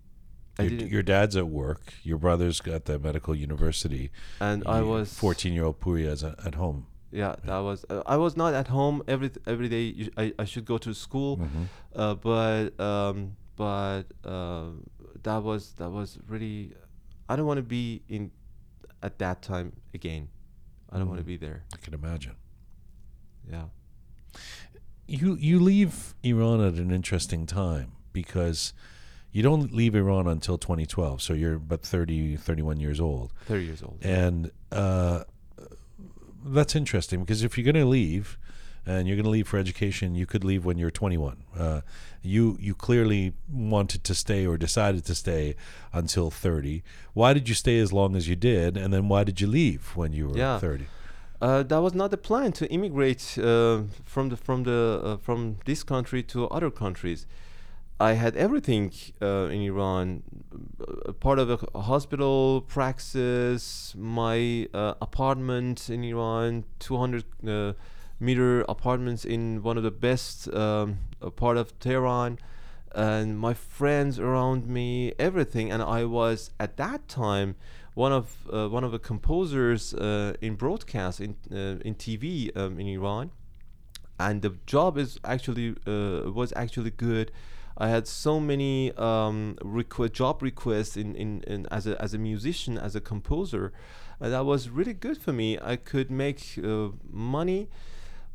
Your, your dad's at work. Your brother's got the medical university. and I was fourteen-year-old Pouria is at, at home. Yeah, that was. Uh, I was not at home every every day. You, I I should go to school, Mhm. uh, but um, but uh, that was that was really. I don't want to be in at that time again. I don't want to be there. I can imagine. Yeah. You you leave Iran at an interesting time because you don't leave Iran until 2012 so you're about 30 31 years old Thirty years old. and uh, that's interesting because if you're going to leave and you're going to leave for education you could leave when you're 21 uh, you you clearly wanted to stay or decided to stay until 30 why did you stay as long as you did and then why did you leave when you were Yeah. 30 Uh, that was not the plan to immigrate uh, from the from the uh, from this country to other countries. I had everything uh, in Iran, part of a hospital praxis, my uh, apartment in Iran, 200 uh, meter apartments in one of the best um, part of Tehran, and my friends around me, everything. And I was at that time one of uh, one of the composers uh, in broadcast in uh, in TV um, in Iran, and the job is actually was actually good. I had so many um, requ- job requests in, in, in as a as a musician as a composer, uh, that was really good for me. I could make uh, money,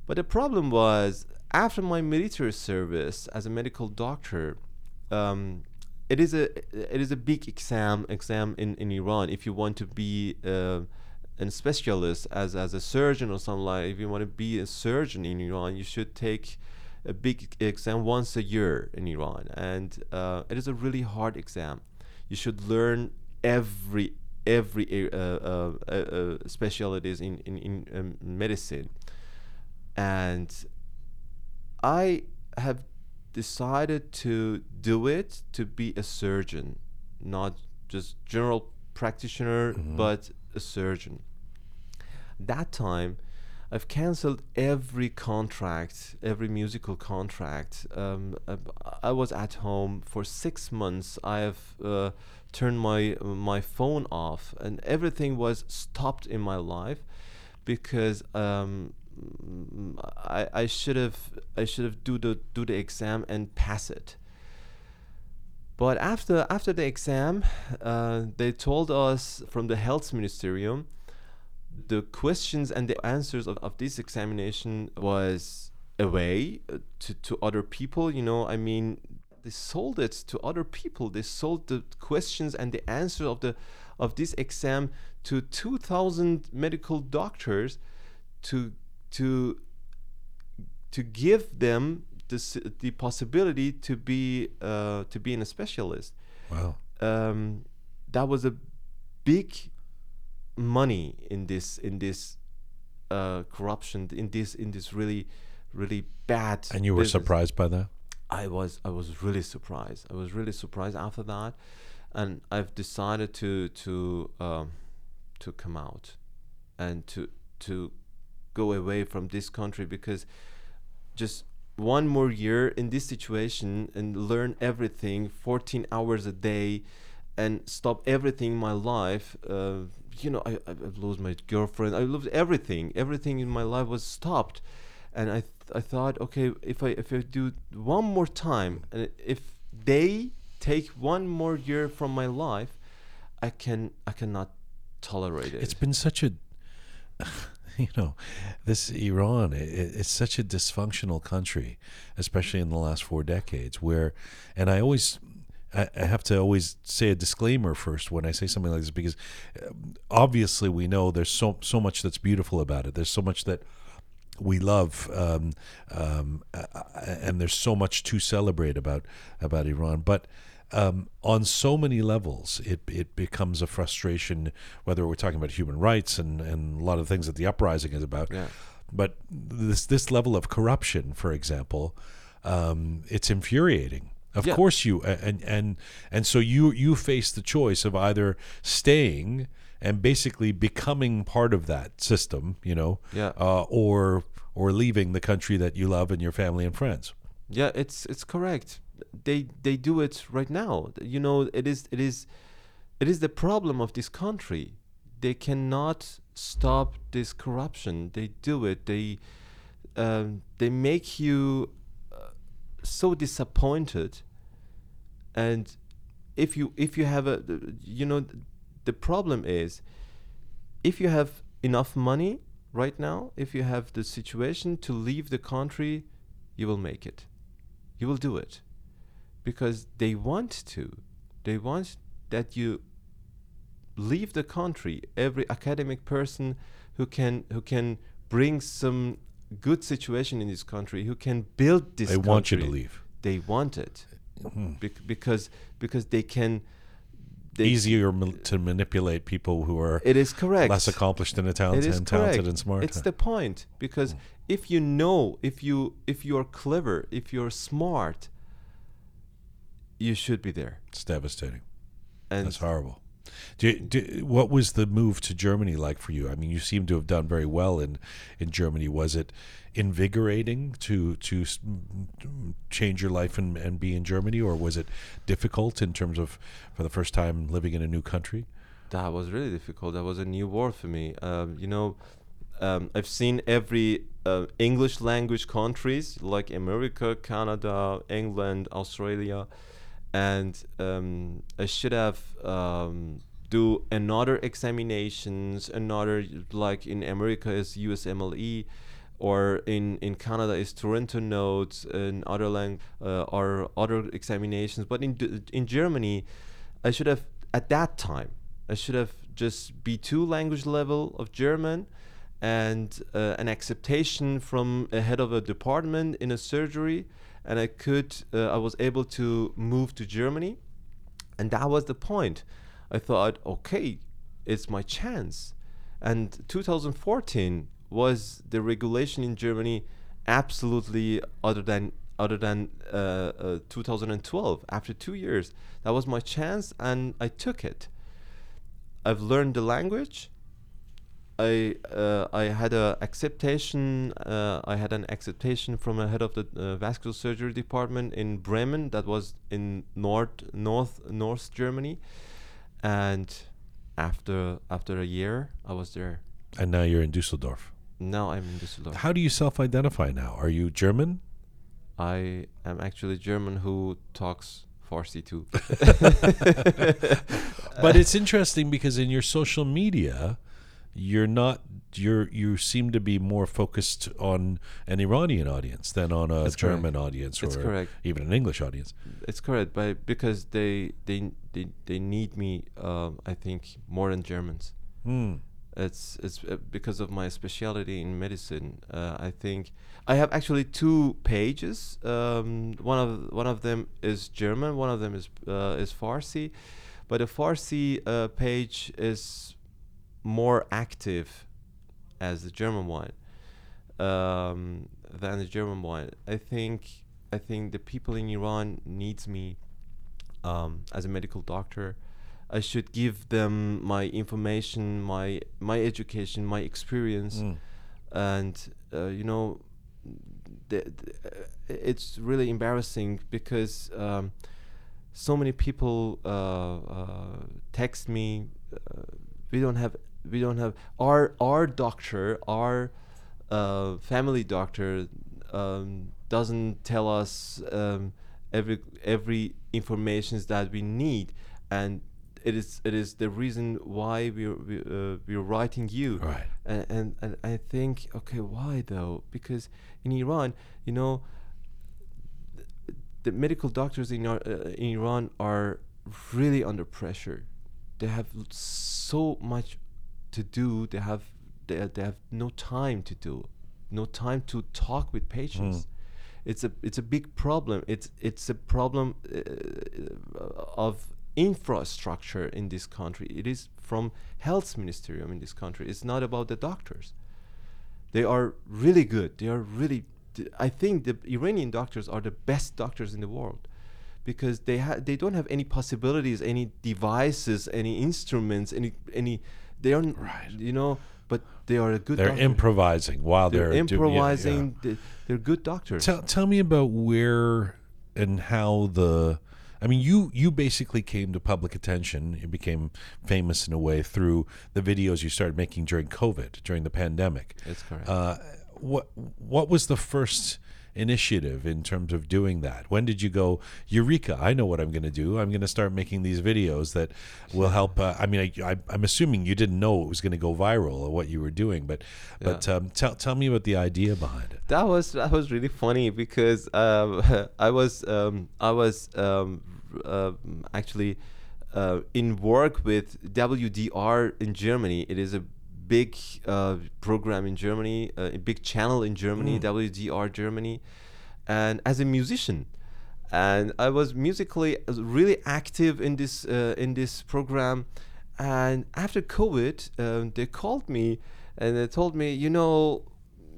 but the problem was after my military service as a medical doctor. Um, it is a it is a big exam exam in, in Iran. If you want to be uh, a specialist as as a surgeon or something like if you want to be a surgeon in Iran you should take a big exam once a year in Iran. And uh, it is a really hard exam. You should learn every every uh, uh, uh, uh, specialties in in, in um, medicine. And I have decided to do it to be a surgeon, not just general practitioner, Mhm. but a surgeon. That time, I've canceled every contract, every musical contract. Um, I, I was at home for six months. I have uh, turned my my phone off, and everything was stopped in my life because um, I, I should have I should have do the do the exam and pass it. But after after the exam, uh, they told us from the health ministerium the questions and the answers of, of this examination was away uh, to, to other people you know i mean they sold it to other people they sold the questions and the answer of the of this exam to 2000 medical doctors to to to give them the, the possibility to be uh, to be in a specialist Wow. um, that was a big money in this in this uh, corruption in this in this really really bad And you were business. surprised by that? I was I was really surprised. I was really surprised after that, and I've decided to to um, to come out, and to to go away from this country because just one more year in this situation and learn everything 14 hours a day and stop everything in my life uh, you know I, I I've lost my girlfriend I lost everything. Everything in my life was stopped. And I th- I thought okay if I if I do one more time and if they take one more year from my life I can I cannot tolerate it. It's been such a, you know, this Iran. i it's such a dysfunctional country, especially in the last four decades. Where, and I always, I, have to always say a disclaimer first when I say something like this because, um, obviously we know there's so so much that's beautiful about it. There's so much that we love, um, um, uh, and there's so much to celebrate about about Iran. But um, on so many levels, it it becomes a frustration. Whether we're talking about human rights and, and a lot of things that the uprising is about, yeah but this this level of corruption, for example, um, it's infuriating. Of Yeah. course, you and and and so you you face the choice of either staying and basically becoming part of that system, you know, yeah uh, or or leaving the country that you love and your family and friends. Yeah, it's it's correct. They they do it right now. You know, it is it is it is the problem of this country. They cannot stop this corruption. They do it. They um, they make you uh, so disappointed. And if you if you have a you know the problem is if you have enough money right now, if you have the situation to leave the country, you will make it. You will do it because they want to. They want that you leave the country. Every academic person who can who can bring some good situation in this country, who can build this. they want you to leave. They want it Mhm. bec- because because they can. They, Easier ma- to manipulate people who are It is correct. less accomplished and talented, and talented and smart. It's the point because if you know, if you if you are clever, if you're smart, you should be there. it's devastating. And That's horrible. Do, do, what was the move to Germany like for you? I mean, you seem to have done very well in, in Germany. Was it invigorating to to change your life and, and be in Germany, or was it difficult in terms of for the first time living in a new country? that was really difficult. That was a new world for me. Um, you know, um, I've seen every uh, English language countries like America, Canada, England, Australia, and um, I should have um, do another examinations, another like in America is USMLE, or in in Canada is Toronto Notes, and other lang uh, or other examinations. But in in Germany, I should have at that time I should have just B2 language level of German and uh, an acceptation from a head of a department in a surgery and I could uh, I was able to move to Germany. And that was the point. I thought okay it's my chance. And 2014 was the regulation in Germany absolutely other than other than uh, uh, 2012 after two years that was my chance and I took it. I've learned the language I uh, I had a acceptation. Uh, I had an acceptation from a head of the uh, vascular surgery department in Bremen. That was in North North North Germany, and after after a year, I was there. And now you're in Dusseldorf. Now I'm in Düsseldorf. How do you self-identify now? Are you German? I am actually German who talks Farsi too. but it's interesting because in your social media, you're not you're you seem to be more focused on an Iranian audience than on a That's German correct. audience or correct. even an English audience. It's correct, but because they they they, they need me, um, I think more than Germans. Hmm. It's it's uh, because of my specialty in medicine. Uh, I think I have actually two pages. Um, one of one of them is German. One of them is uh, is Farsi, but the Farsi uh, page is more active as the German one um, than the German one. I think I think the people in Iran needs me um, as a medical doctor. I should give them my information, my my education, my experience, Mm. and uh, you know, the, the, uh, it's really embarrassing because um, so many people uh, uh, text me. Uh, we don't have we don't have our our doctor our uh, family doctor um, doesn't tell us um, every every informations that we need. And it is it is the reason why we're we, uh, we're writing you. Right. and, and and I think okay why though? Because in Iran you know th- the medical doctors in, Ar- uh, in Iran are really under pressure. They have so much to do they have they, they have no time to do no time to talk with patients. It's a it's a big problem. It's it's a problem uh, of infrastructure in this country. It is from health ministerium in this country. It's not about the doctors. They are really good. They are really i think the iranian doctors are the best doctors in the world because they ha- they don't have any possibilities any devices any instruments any any they are n- Right. you know but they are a good They're doctor. improvising while they're, they're, do- yeah, yeah. improvising they- they're good doctors Tell tell me about where and how the. I mean, you you basically came to public attention. You became famous in a way through the videos you started making during COVID, during the pandemic. That's correct. Uh, what what was the first initiative in terms of doing that? When did you go, Eureka? I know what I'm going to do. I'm going to start making these videos that will help. Uh, I mean, I, I, I'm assuming you didn't know it was going to go viral or what you were doing, but but um, tell tell me about the idea behind it. that was that was really funny because um, I was um, I was um, uh, actually uh, in work with WDR in Germany. It is a big uh, program in Germany, uh, a big channel in Germany, WDR Germany, and as a musician. And I was musically really active in this uh, in this program. And after COVID, um, they called me and they told me, you know,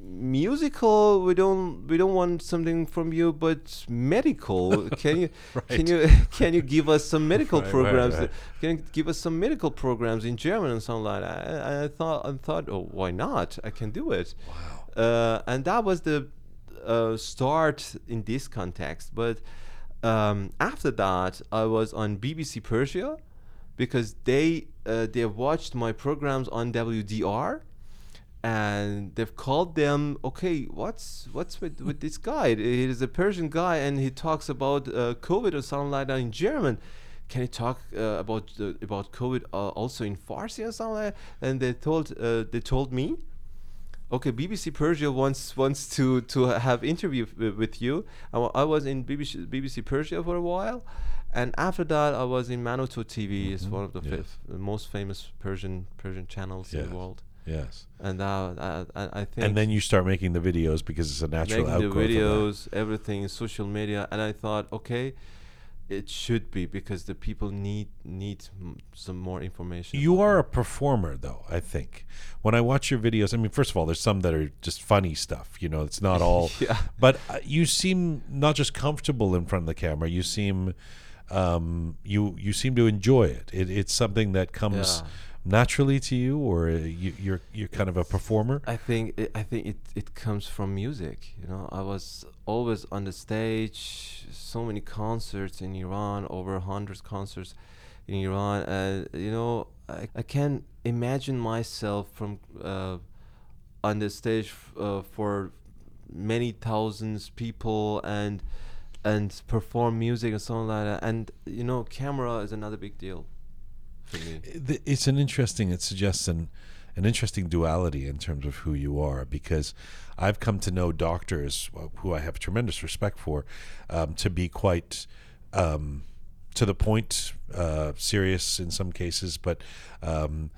musical we don't we don't want something from you but medical. Can you can you can you give us some medical Right, right, programs? right. can you give us some medical programs in german and something like that? And i thought i thought oh why not? I can do it. Wow. Uh, and that was the uh, start in this context. But um, after that i was on bbc persia because they uh, they watched my programs on wdr and they've called them okay what's what's with, with this guy? He is a persian guy and he talks about uh, covid or something like that in german. Can he talk uh, about uh, about covid uh, also in farsi or something like that? and they told uh, they told me okay bbc persia wants wants to to have interview with you. I, was in bbc bbc persia for a while. And after that i was in manoto tv it's one of the Yes. most famous persian persian channels in the world Yes. and uh, I, I, think And then you start making the videos because it's a natural making the outgrowth of that. videos, everything, social media, and I thought, okay, it should be because the people need need some more information. You are a performer, though. I think when I watch your videos, I mean, first of all, there's some that are just funny stuff. You know, it's not all. Yeah. But uh, you seem not just comfortable in front of the camera. You seem, um, you you seem to enjoy it. it it's something that comes Yeah. Naturally to you, or uh, you, you're you're kind of a performer? I think it, I think it, it comes from music. You know, I was always on the stage, so many concerts in Iran, over hundred concerts in Iran. And you know, I, I can imagine myself from uh, on the stage f- uh, for many thousands people and and perform music and something like that. And you know, camera is another big deal for me. It's an interesting. It suggests an an interesting duality in terms of who you are because I've come to know doctors uh, who I have tremendous respect for um, to be quite. Um, to the point, uh, serious in some cases, but um,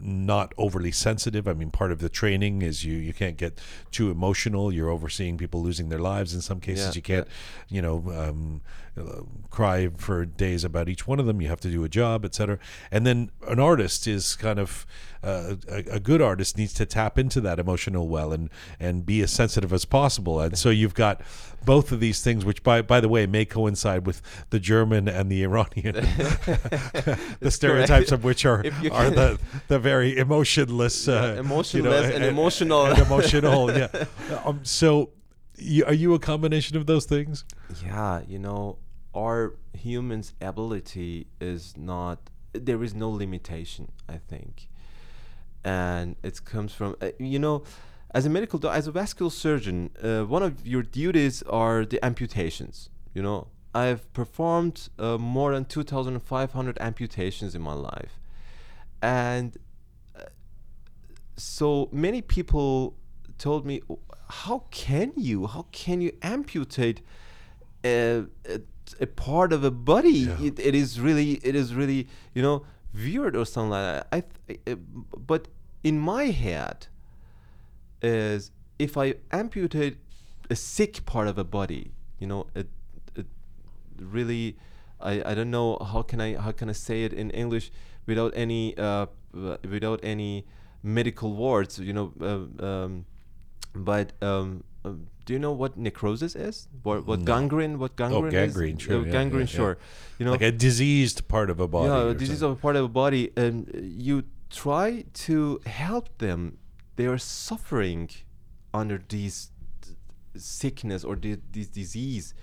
not overly sensitive. I mean, part of the training is you you can't get too emotional. You're overseeing people losing their lives in some cases. Yeah, you can't, you know, um, uh, cry for days about each one of them. You have to do a job, etc. And then an artist is kind of uh, a, a good artist needs to tap into that emotional well and and be as sensitive as possible. And so you've got both of these things, which by by the way may coincide with the German and the Iranian, the stereotypes correct. of which are are the the very emotionless, uh, Yeah, you know, emotionless and emotional. and emotional. Yeah. Um, so, you, are you a combination of those things? Yeah, you know, our humans' ability is not. There is no limitation, I think, and it comes from uh, you know, as a medical doc, as a vascular surgeon, uh, one of your duties are the amputations. You know, I've performed uh, more than two thousand five hundred amputations in my life, and uh, so many people told me, "How can you? How can you amputate a, a, a part of a body? Yeah. It, it is really, it is really, you know, weird or something like that." I, th- uh, but in my head, is if I amputate a sick part of a body, you know, it, it really, I, I don't know how can I how can I say it in English without any uh, without any medical words, you know, uh, um, but um, um, do you know what necrosis is? What what No. gangrene? What gangrene? Oh, gangrene, is? sure, Uh, yeah, gangrene, yeah, yeah. sure. You know, like a diseased part of a body. yeah, this is something. a part of a body, and you try to help them. They are suffering under these sickness or the, this disease,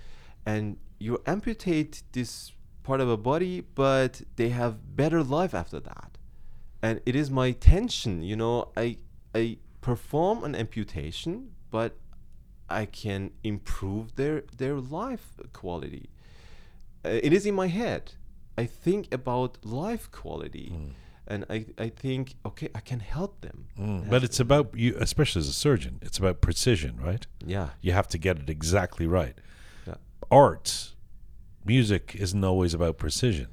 and you amputate this part of a body, but they have better life after that. And it is my tension, you know. I I perform an amputation, but I can improve their their life quality uh, it is in my head. I think about life quality, and I, I think okay, I can help them. Mm, But it's about you, especially as a surgeon. It's about precision, right? yeah, You have to get it exactly right. Yeah. Art, music isn't always about precision.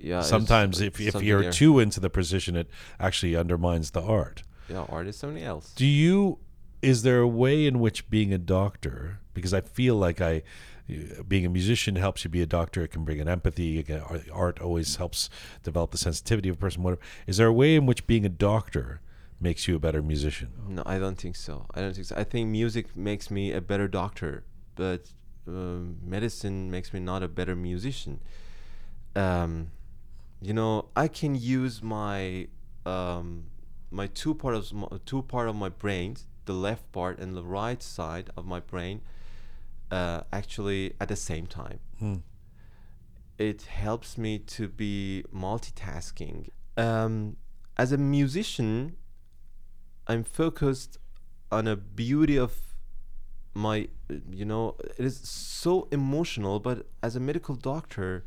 yeah. Sometimes, if, if you're there. too into the precision, it actually undermines the art. yeah, art is something else. Do you? Is there a way in which being a doctor? Because I feel like I, uh, being a musician helps you be a doctor. It can bring an empathy. Can, art- art always helps develop the sensitivity of a person. Whatever. Is there a way in which being a doctor makes you a better musician? No, I don't think so. I don't think so. I think music makes me a better doctor, but um, medicine makes me not a better musician. Um, you know, I can use my um, my two part of my, two part of my brain, the left part and the right side of my brain, uh, actually at the same time. Hmm. It helps me to be multitasking. Um, as a musician, I'm focused on a beauty of my you know it is so emotional but as a medical doctor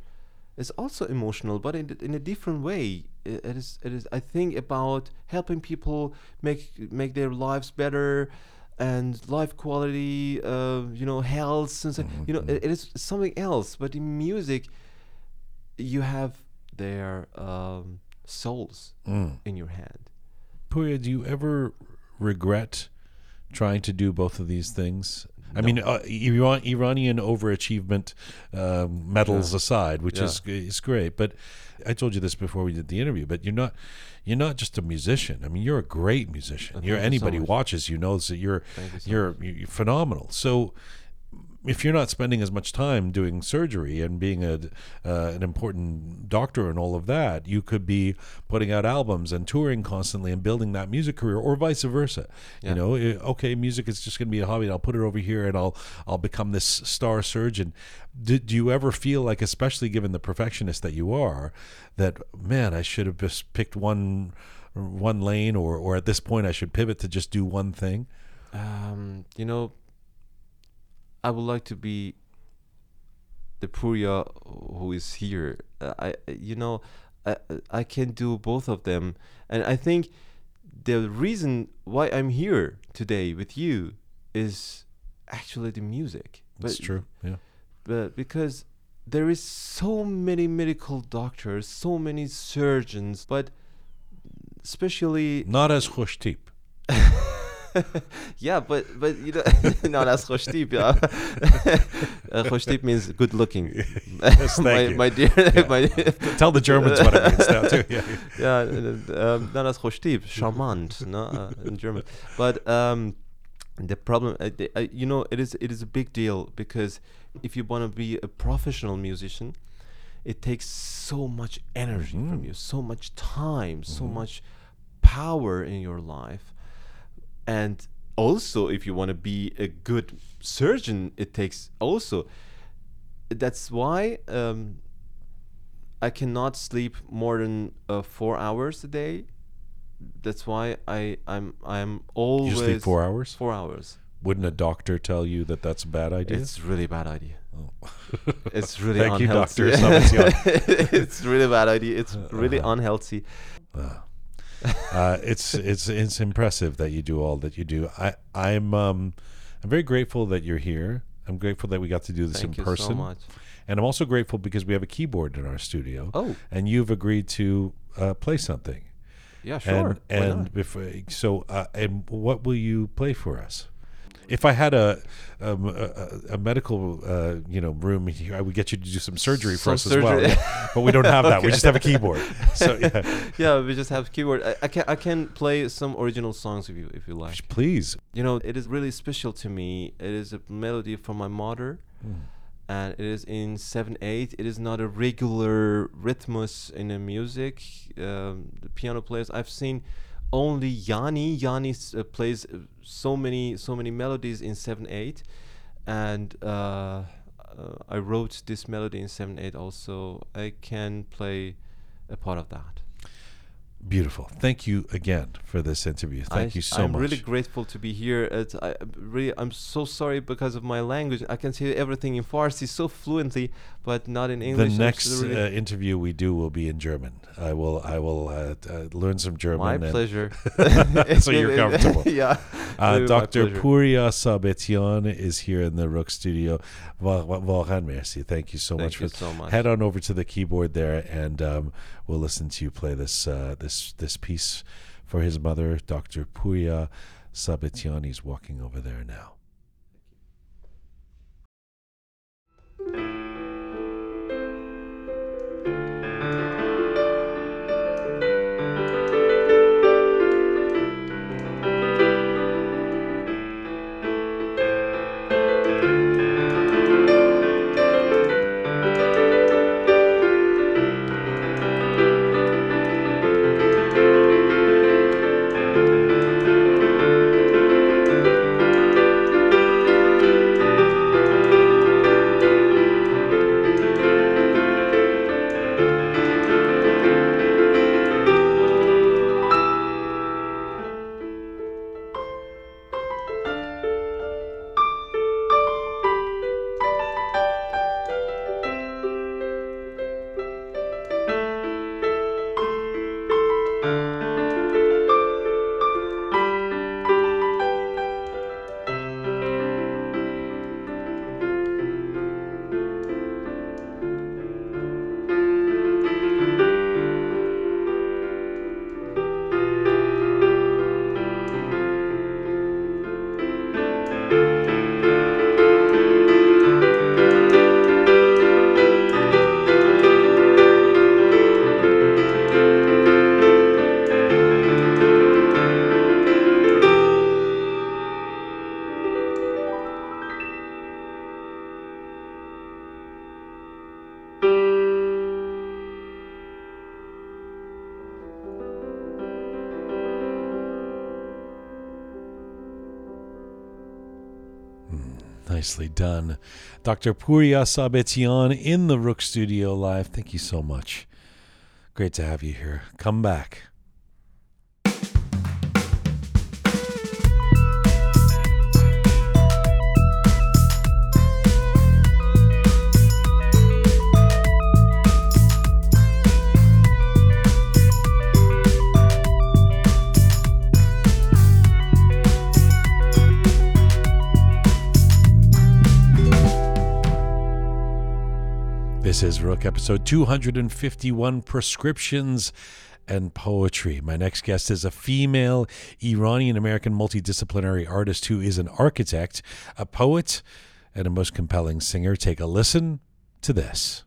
it's also emotional but in, in a different way. I- it is it is i think about helping people make make their lives better and life quality uh, you know health and so, you know it, it is something else. But in music you have their um, souls Mm. in your hand. Puya, do you ever regret trying to do both of these things? I mean, uh, Iran, Iranian overachievement uh, medals Yeah. aside, which Yeah. is is great. But I told you this before we did the interview. But you're not you're not just a musician. I mean, you're a great musician. You're so anybody much. watches you knows that you're you so you're you're phenomenal. So if you're not spending as much time doing surgery and being a uh, an important doctor and all of that, you could be putting out albums and touring constantly and building that music career, or vice versa. Yeah. You know, eh, okay, music is just going to be a hobby. And I'll put it over here, and I'll I'll become this star surgeon. Do, do you ever feel like, especially given the perfectionist that you are, that man, I should have just picked one one lane, or or at this point, I should pivot to just do one thing? Um, you know, I would like to be the Pouria who is here. Uh, I, you know, I, I can do both of them, and I think the reason why I'm here today with you is actually the music. That's true. Yeah. But because there is so many medical doctors, so many surgeons, but especially Not as Khoshtip. yeah, but but you know, no, that's Khoshtip. Yeah, uh, means good looking. Yes, thank my, you. my dear, my, Tell the Germans what it means now too. Yeah. yeah, uh, um, no, that's Khoshtip, charmant, no, uh, in German. But um, the problem, uh, the, uh, you know, it is it is a big deal because if you want to be a professional musician, it takes so much energy from Mhm. you, so much time, so Mhm. much power in your life, and also if you want to be a good surgeon, it takes also. That's why um, I cannot sleep more than uh, four hours a day. That's why I I'm I'm always You sleep four hours. Four hours. Wouldn't a doctor tell you that that's a bad idea? It's really bad idea. Oh. It's really Thank you. Doctor it's really bad idea. It's really unhealthy. Wow. uh, it's it's it's impressive that you do all that you do. I I'm um I'm very grateful that you're here. I'm grateful that we got to do this Thank in you person, so much. and I'm also grateful because we have a keyboard in our studio, Oh, and you've agreed to uh, play something. yeah, sure. And and before, so uh, and what will you play for us? If I had a um, a, a- a medical uh, you know room here, I would get you to do some surgery for Some us as well. But we don't have that. We just have a keyboard. So yeah, yeah, we just have keyboard. I, I can I can play some original songs if you if you like. please. You know, it is really special to me. It is a melody from my mother. and it is in 7-8 it is not a regular rhythmus in the music um, the piano players i've seen only yanni yanni uh, plays so many so many melodies in 7-8 and uh, uh, i wrote this melody in 7-8 also i can play a part of that Beautiful. Thank you again for this interview. Thank I, you so much. I'm really grateful to be here. It's, I I'm really, I'm so sorry because of my language. I can say everything in Farsi so fluently, but not in English. I'm next uh, interview we do will be in German. I will I will uh, uh, learn some German. my pleasure. So you're comfortable. yeah. Uh, Dr. Pouria Sabetian is here in the Roqe studio. Vaughan, merci. Thank you so Thank much you for so much. head on over to the keyboard there, and um, we'll listen to you play this uh, this this piece for his mother, Dr. Pouria Sabetian. He's walking over there now. Nicely done. Dr. Pouria Sabetian in the Roqe Studio Live. Thank you so much. Great to have you here. Come back. Is Roqe episode 251 Prescriptions and Poetry. My next guest is a female Iranian American multidisciplinary artist who is an architect, a poet, and a most compelling singer. Take a listen to this.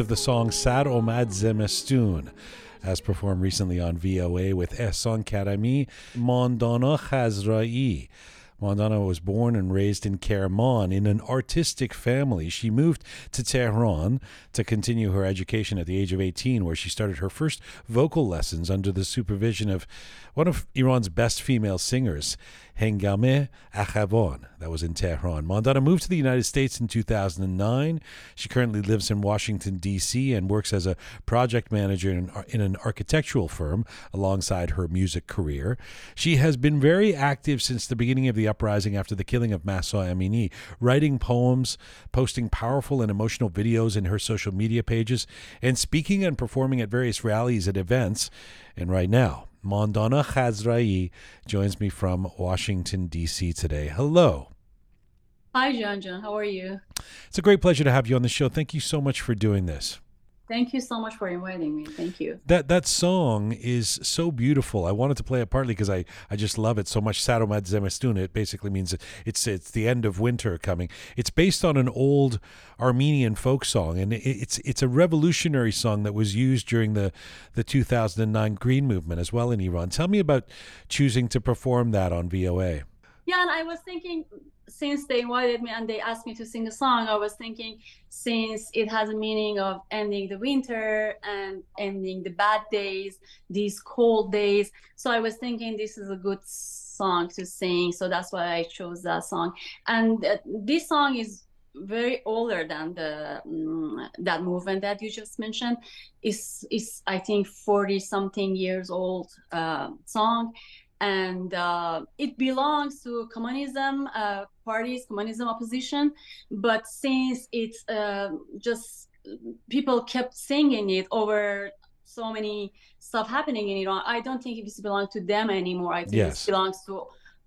Of the song Sar Omad Zemestun, as performed recently on VOA with Ehsan Karami, Mandana Khazraei. Mandana was born and raised in Kerman in an artistic family. She moved to Tehran to continue her education at the age of 18, where she started her first vocal lessons under the supervision of one of Iran's best female singers, Hengame Akhavan. That was in Tehran. Mandana moved to the United States in 2009. She currently lives in Washington, D.C., and works as a project manager in, in an architectural firm alongside her music career. She has been very active since the beginning of the uprising after the killing of Mahsa Amini, writing poems, posting powerful and emotional videos in her social media pages, and speaking and performing at various rallies and events. And right now, Mandana Khazraei joins me from Washington, D.C. today. Hello. Hi, Jian John. How are you? It's a great pleasure to have you on the show. Thank you so much for doing this. Thank you so much for inviting me. Thank you. That that song is so beautiful. I wanted to play it partly because I, I just love it so much. Saromad Zemestun. It basically means it's it's the end of winter coming. It's based on an old Armenian folk song, and it's it's a revolutionary song that was used during the the 2009 Green Movement as well in Iran. Tell me about choosing to perform that on VOA. Yeah, and I was thinking since they invited me and they asked me to sing a song, I was thinking since it has a meaning of ending the winter and ending the bad days, these cold days. So I was thinking this is a good song to sing. So that's why I chose that song. And uh, this song is very older than the um, that movement that you just mentioned is is i think 40 something years old uh, song and uh, it belongs to communism uh, parties communism opposition but since it's uh, just people kept singing it over so many stuff happening in iran i don't think it belongs to them anymore i think Yes. it belongs to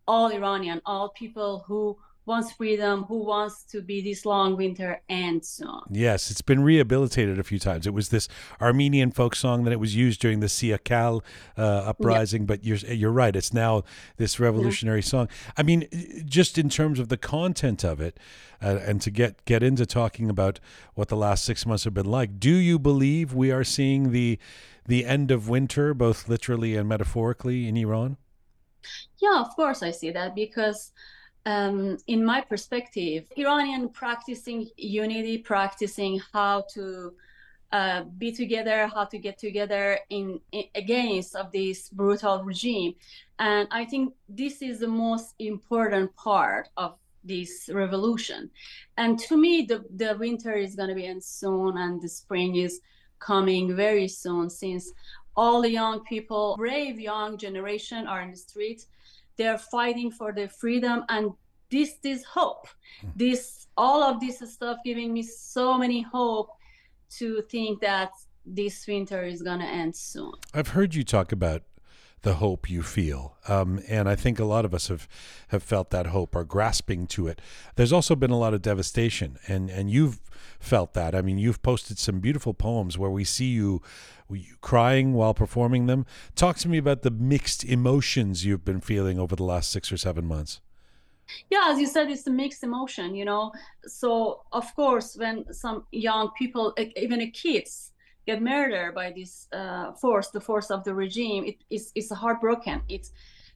all iranian all people who wants freedom who wants to be this long winter and soon Yes, it's been rehabilitated a few times. It was this Armenian folk song that it was used during the Siahkal uh, uprising, but you're you're right. It's now this revolutionary song. I mean, just in terms of the content of it, uh, and to get get into talking about what the last six months have been like. Do you believe we are seeing the the end of winter, both literally and metaphorically, in Iran? Yeah, of course I see that because um, in my perspective, Iranian practicing unity, practicing how to uh, be together, how to get together in, in against of this brutal regime, and I think this is the most important part of this revolution. And to me, the the winter is going to be end soon, and the spring is coming very soon, since all the young people, brave young generation, are in the streets they're fighting for their freedom and this this hope this all of this stuff giving me so many hope to think that this winter is gonna end soon I've heard you talk about the hope you feel, um, and I think a lot of us have have felt that hope or grasping to it. There's also been a lot of devastation, and and you've felt that. I mean, you've posted some beautiful poems where we see you, you crying while performing them. Talk to me about the mixed emotions you've been feeling over the last six or seven months. yeah as you said it's a mixed emotion you know so of course when some young people even kids get murdered by this uh, force the force of the regime it is it's heartbroken it's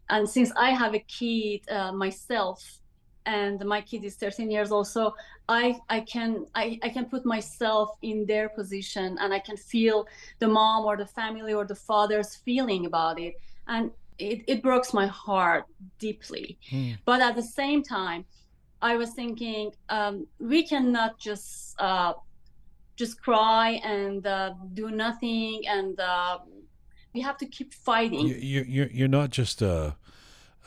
and since i have a kid uh, myself and my kid is 13 years old so i i can I, I can put myself in their position and i can feel the mom or the family or the father's feeling about it. And it, it breaks my heart deeply. But at the same time i was thinking um, we cannot just uh, just cry and uh, do nothing and uh, we have to keep fighting. You, you, you're you're not just a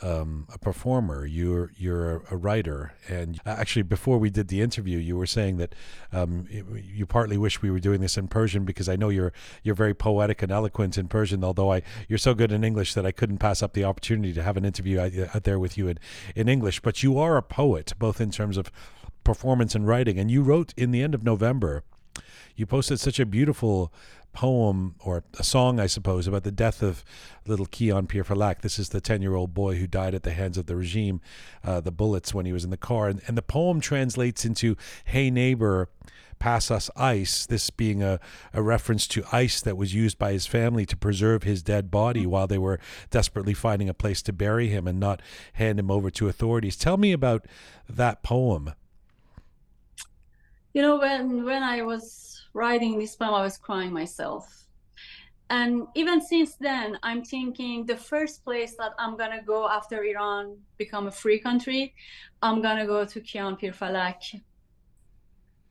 um, a performer. You're you're a, writer, and uh, actually, before we did the interview, you were saying that um, you, partly wish we were doing this in Persian because I know you're you're very poetic and eloquent in Persian. Although I you're so good in English that I couldn't pass up the opportunity to have an interview out, out there with you in in English. But you are a poet, both in terms of performance and writing, and you wrote in the end of November you posted such a beautiful poem or a song, I suppose, about the death of little Kian Pirfalak. This is the 10 year old boy who died at the hands of the regime, uh, the bullets when he was in the car. And, and the poem translates into Hey neighbor, pass us ice. This being a, a reference to ice that was used by his family to preserve his dead body while they were desperately finding a place to bury him and not hand him over to authorities. Tell me about that poem. you know when when i was writing this poem i was crying myself and even since then i'm thinking the first place that i'm gonna go after iran become a free country i'm gonna go to kian pirfalak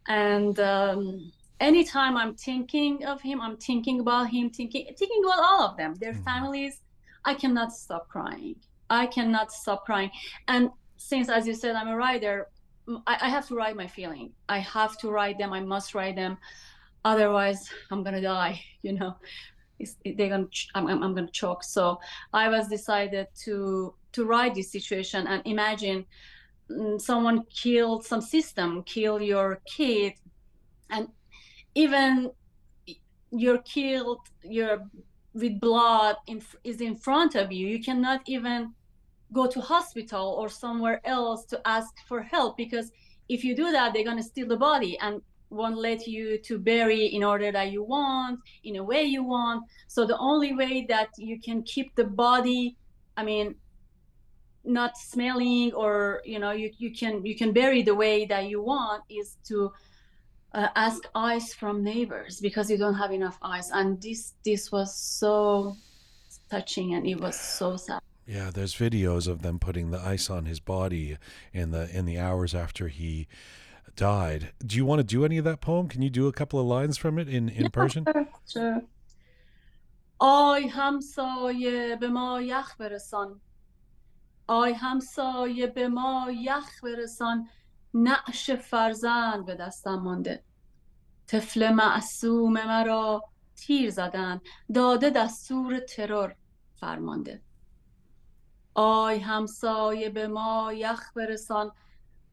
and um, anytime i'm thinking of him i'm thinking about him thinking thinking about all of them their Mhm. families i cannot stop crying i cannot stop crying and since as you said i'm a writer I have to write my feeling. I have to write them. I must write them. Otherwise, I'm gonna die. You know, it's, they're gonna. I'm, I'm, gonna choke. So I was decided to to write this situation and imagine mm, someone killed some system, kill your kid, and even you're killed. You're with blood in, is in front of you. You cannot even go to hospital or somewhere else to ask for help because if you do that they're going to steal the body and won't let you to bury in order that you want in a way you want. So the only way that you can keep the body i mean not smelling or you know you, you can you can bury the way that you want is to uh, ask ice from neighbors because you don't have enough ice and this this was so touching and it was so sad. Yeah, there's videos of them putting the ice on his body in the in the hours after he died. Do you want to do any of that poem? Can you do a couple of lines from it in in Persian? چه؟ آی همسایه به ما یخ برسان آی همسایه به ما یخ برسان نعش فرزند به دستم مانده طفل معصوم مرا تیر زدن داده دستور ترور فرمانده آی همسایه به ما یخ برسان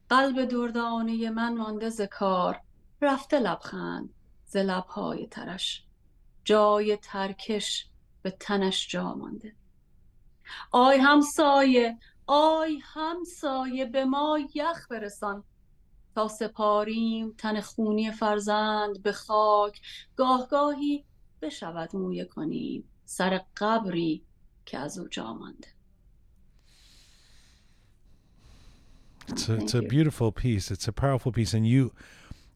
قلب دردانه من مانده ز کار. رفته لبخند ز لبهای ترش. جای ترکش به تنش جا مانده. آی همسایه آی همسایه به ما یخ برسان. تا سپاریم تن خونی فرزند به خاک. گاه گاهی بشود مویه کنیم سر قبری که از او جا مانده. It's a, Thank it's a you. beautiful piece. It's a powerful piece, and you,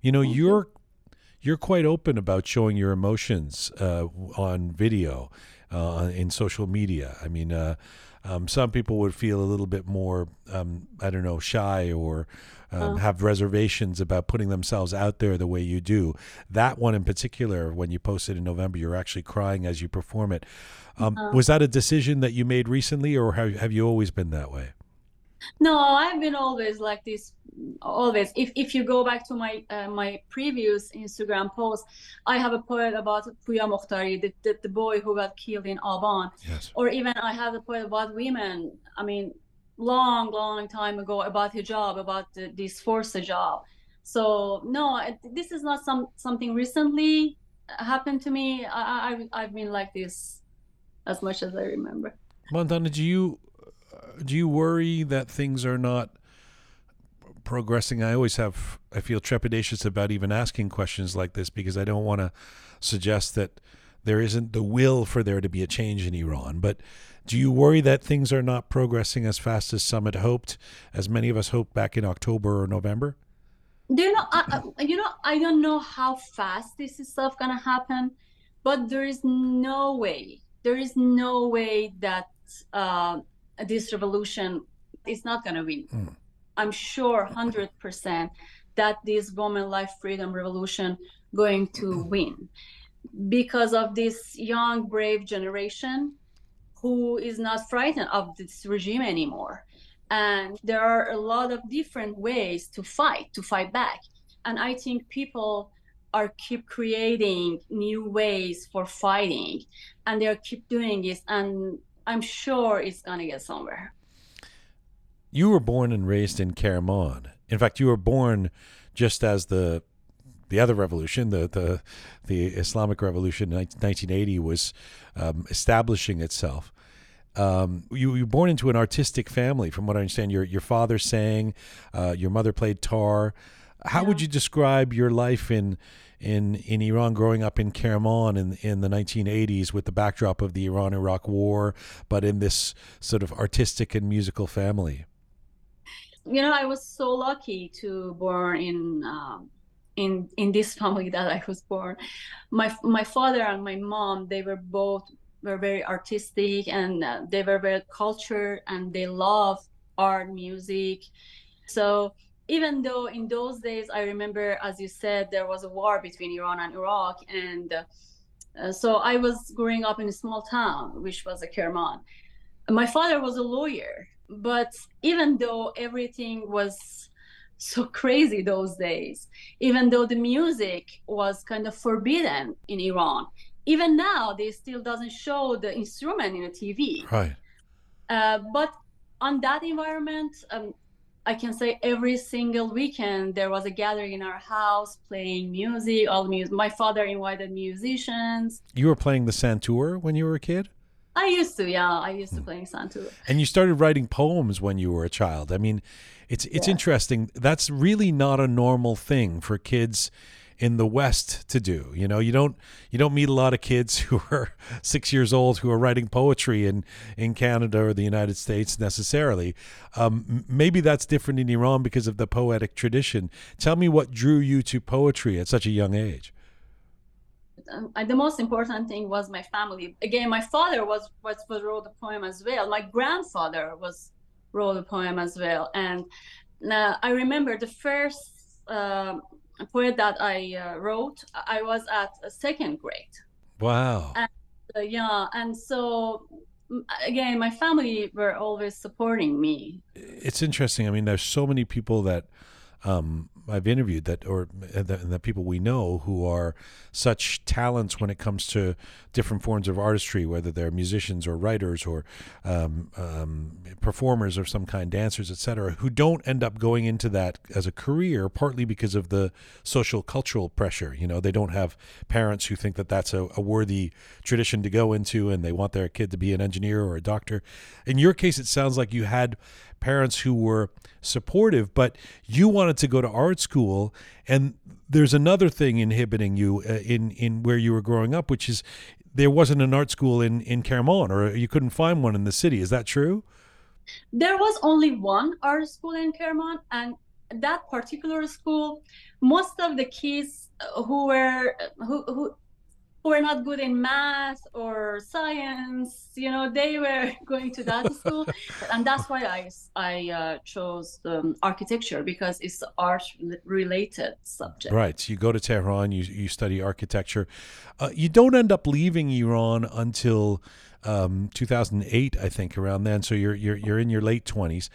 you know, you're you're quite open about showing your emotions uh, on video, uh, in social media. I mean, uh, um, some people would feel a little bit more, um, I don't know, shy or um, Oh. have reservations about putting themselves out there the way you do. That one in particular, when you posted in November, you're actually crying as you perform it. Um, Uh-huh. Was that a decision that you made recently, or have, have you always been that way? No, I've been always like this. Always. If if you go back to my uh, my previous Instagram post, I have a poem about Puya Bakhtiari, the, the, the boy who got killed in Aban. Yes. Or even I have a poem about women. I mean, long, long time ago about hijab, about the, this forced hijab. So no, this is not some something recently happened to me. I, I I've- been like this as much as I remember. Mandana, do you do you worry that things are not progressing? I always have I feel trepidatious about even asking questions like this because I don't want to suggest that there isn't the will for there to be a change in Iran. But do you worry that things are not progressing as fast as some had hoped, as many of us hoped back in October or November? Know? I, I, you know, I don't know how fast this is stuff gonna happen, but there is no way. There is no way that uh, this revolution is not gonna win. Hmm. I'm sure, hundred percent, that this woman life freedom revolution going to win. Because of this young brave generation who is not frightened of this regime anymore. And there are a lot of different ways to fight to fight back. And i think people are keep creating new ways for fighting. And they'll keep doing it. And i'm sure it's gonna get somewhere You were born and raised in Kerman. In fact, you were born just as the the other revolution, the the the Islamic Revolution, in 1980, was um, establishing itself. Um, you, you were born into an artistic family, from what I understand. Your your father sang, uh, your mother played tar. How would you describe your life in in in Iran, growing up in Kerman in in the 1980s, with the backdrop of the Iran-Iraq War, but in this sort of artistic and musical family? you know i was so lucky to born in um, in in this family that i was born my my father and my mom they were both were very artistic and uh, they were very cultured and they love art music so even though in those days i remember as you said there was a war between iran and iraq and uh, so i was growing up in a small town which was a kerman my father was a lawyer but even though everything was so crazy those days even though the music was kind of forbidden in iran even now they still doesn't show the instrument in the tv Right. uh, but on that environment um, i can say every single weekend there was a gathering in our house playing music all music my father invited musicians You were playing the santur when you were a kid, i used to yeah i used to hmm. play santur and you started writing poems when you were a child. I mean, it's it's Yeah. interesting. That's really not a normal thing for kids in the West to do. You know, you don't you don't meet a lot of kids who are six years old who are writing poetry in in Canada or the United States necessarily. Um, maybe that's different in Iran because of the poetic tradition. Tell me what drew you to poetry at such a young age. um, the most important thing was my family. Again, my father was was, was wrote a poem as well. My grandfather was wrote a poem as well, and uh, I remember the first um poem that I uh, wrote. I was at a second grade. Wow. Uh, yeah, and so again, my family were always supporting me. it's interesting. I mean, there's so many people that um, I've interviewed that, or uh, the, the people we know who are such talents when it comes to different forms of artistry, whether they're musicians or writers or um, um, performers of some kind, dancers, etc., who don't end up going into that as a career, partly because of the social cultural pressure. You know, they don't have parents who think that that's a, a worthy tradition to go into, and they want their kid to be an engineer or a doctor. In your case, it sounds like you had parents who were supportive, but you wanted to go to art school, and there's another thing inhibiting you uh, in in where you were growing up, which is there wasn't an art school in in Kerman, or you couldn't find one in the city. Is that true? There was only one art school in Kerman, and that particular school, most of the kids who were who who were not good in math or science you know they were going to that school and that's why i i uh, chose um, architecture because it's art related subject Right. So you go to Tehran, you you study architecture. Uh, you don't end up leaving Iran until um, 2008, I think, around then. So you're you're you're in your late 20s.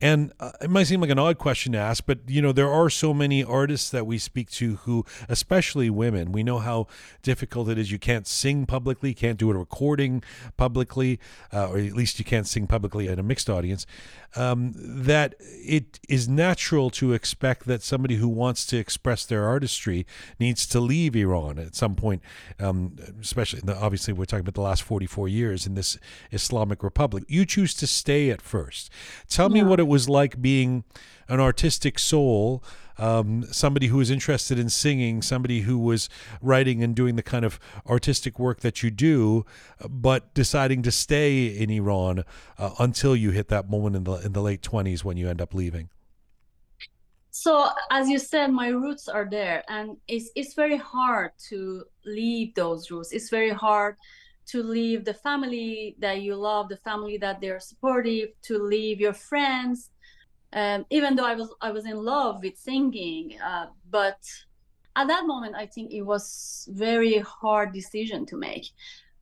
And uh, it might seem like an odd question to ask, but you know there are so many artists that we speak to who, especially women, we know how difficult it is. You can't sing publicly, can't do a recording publicly, uh, or at least you can't sing publicly in a mixed audience. Um, that it is natural to expect that somebody who wants to express their artistry needs to leave Iran at some point, um, especially obviously we're talking about the last 44 years in this Islamic Republic. You choose to stay at first. Tell me what it was like being an artistic soul, um, somebody who was interested in singing, somebody who was writing and doing the kind of artistic work that you do, but deciding to stay in Iran uh, until you hit that moment in the in the late 20s when you end up leaving. so as you said my roots are there and it's it's very hard to leave those roots it's very hard to leave the family that you love the family that they're supportive to leave your friends. Um, even though i was i was in love with singing uh, but at that moment i think it was very hard decision to make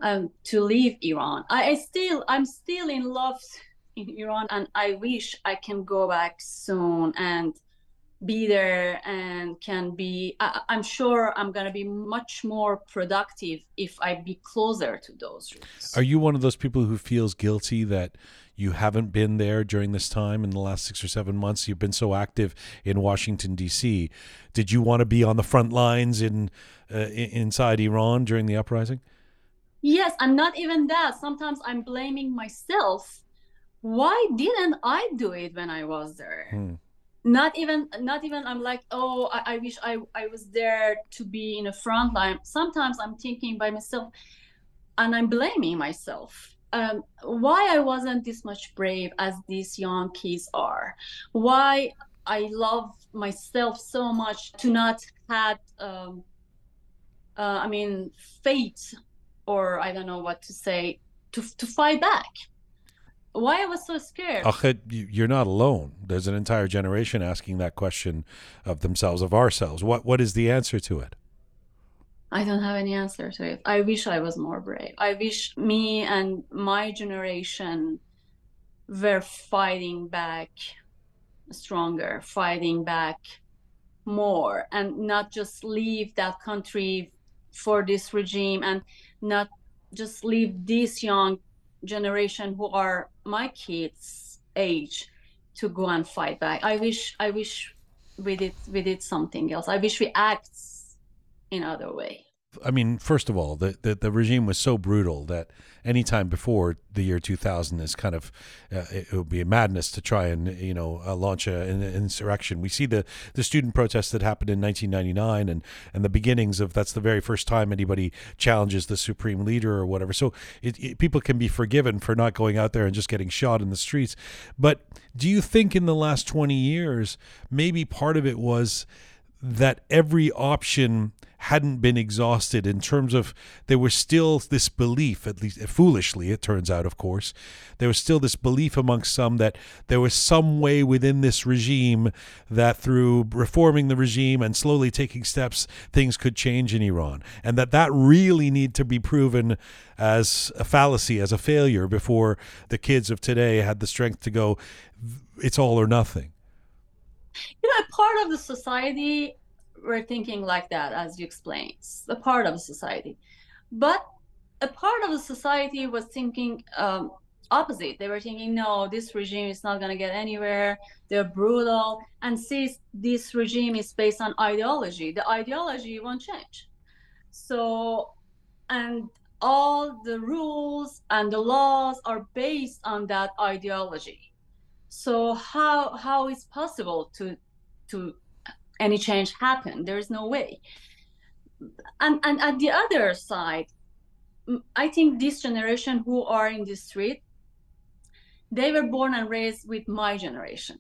um, to leave iran. I, I still i'm still in love in iran and i wish i can go back soon and be there and can be I, i'm sure i'm going to be much more productive if i be closer to those roots Are you one of those people who feels guilty that you haven't been there during this time in the last six or seven months? You've been so active in Washington D.C. Did you want to be on the front lines in uh, inside Iran during the uprising? yes and not even that sometimes i'm blaming myself why didn't i do it when i was there Hmm. Not even not even i'm like oh I, I wish I, I was there to be in a front line. Sometimes i'm thinking by myself and i'm blaming myself. Um, why i wasn't this much brave as these young kids are. Why i love myself so much to not had um, uh, i mean fate or i don't know what to say to, to fight back why i was so scared uh, you- you're not alone. There's an entire generation asking that question of themselves, of ourselves. What What is the answer to it? I don't have any answer to it. I wish I was more brave. I wish me and my generation were fighting back stronger, fighting back more, and not just leave that country for this regime and not just leave this young generation who are my kids' age to go and fight back. I wish I wish we did we did something else. I wish we act in other way. I mean, first of all, the, the, the regime was so brutal that any time before the year 2000 is kind of, uh, it, it would be a madness to try and, you know, uh, launch a, an insurrection. We see the, the student protests that happened in 1999 and, and the beginnings of that's the very first time anybody challenges the supreme leader or whatever. So it, people can be forgiven for not going out there and just getting shot in the streets. But do you think in the last 20 years, maybe part of it was that every option hadn't been exhausted in terms of there was still this belief at least foolishly it turns out of course there was still this belief amongst some that there was some way within this regime that through reforming the regime and slowly taking steps things could change in Iran and that that really need to be proven as a fallacy as a failure before the kids of today had the strength to go it's all or nothing. You know, part of the society were thinking like that, as you explained. A part of society, but a part of the society was thinking um, opposite. They were thinking, no, this regime is not going to get anywhere. They're brutal, and since this regime is based on ideology, the ideology won't change. So, and all the rules and the laws are based on that ideology so how how is possible to to any change happen there is no way and and at the other side I think this generation who are in the street they were born and raised with my generation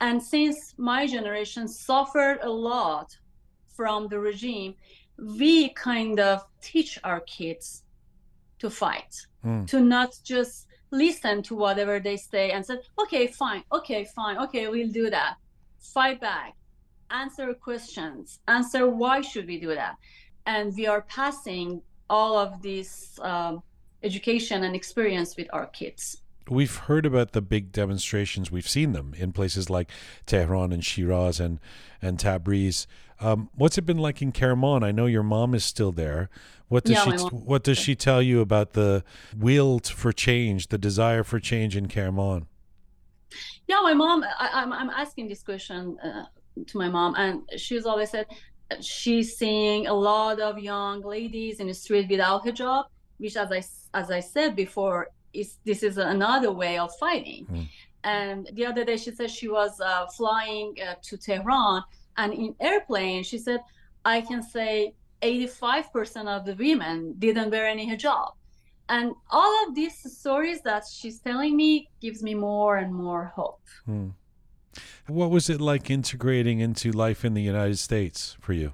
and since my generation suffered a lot from the regime, we kind of teach our kids to fight, Mm. to not just listen to whatever they say and say, okay, fine, okay, fine, okay, we'll do that. Fight back, answer questions, answer why should we do that. And we are passing all of this um, education and experience with our kids. We've heard about the big demonstrations. We've seen them in places like Tehran and Shiraz and and Tabriz. Um, what's it been like in Kerman? I know your mom is still there. What does Yeah, she What does she tell you about the will for change, the desire for change in Kerman? Yeah, my mom, I, I'm, I'm asking this question uh, to my mom, and she's always said she's seeing a lot of young ladies in the street without hijab, which, as I, as I said before, is this is another way of fighting. Mm. And the other day, she said she was uh, flying uh, to Tehran, and in airplane, she said, I can say 85% of the women didn't wear any hijab. And all of these stories that she's telling me gives me more and more hope. Hmm. What was it like integrating into life in the United States for you?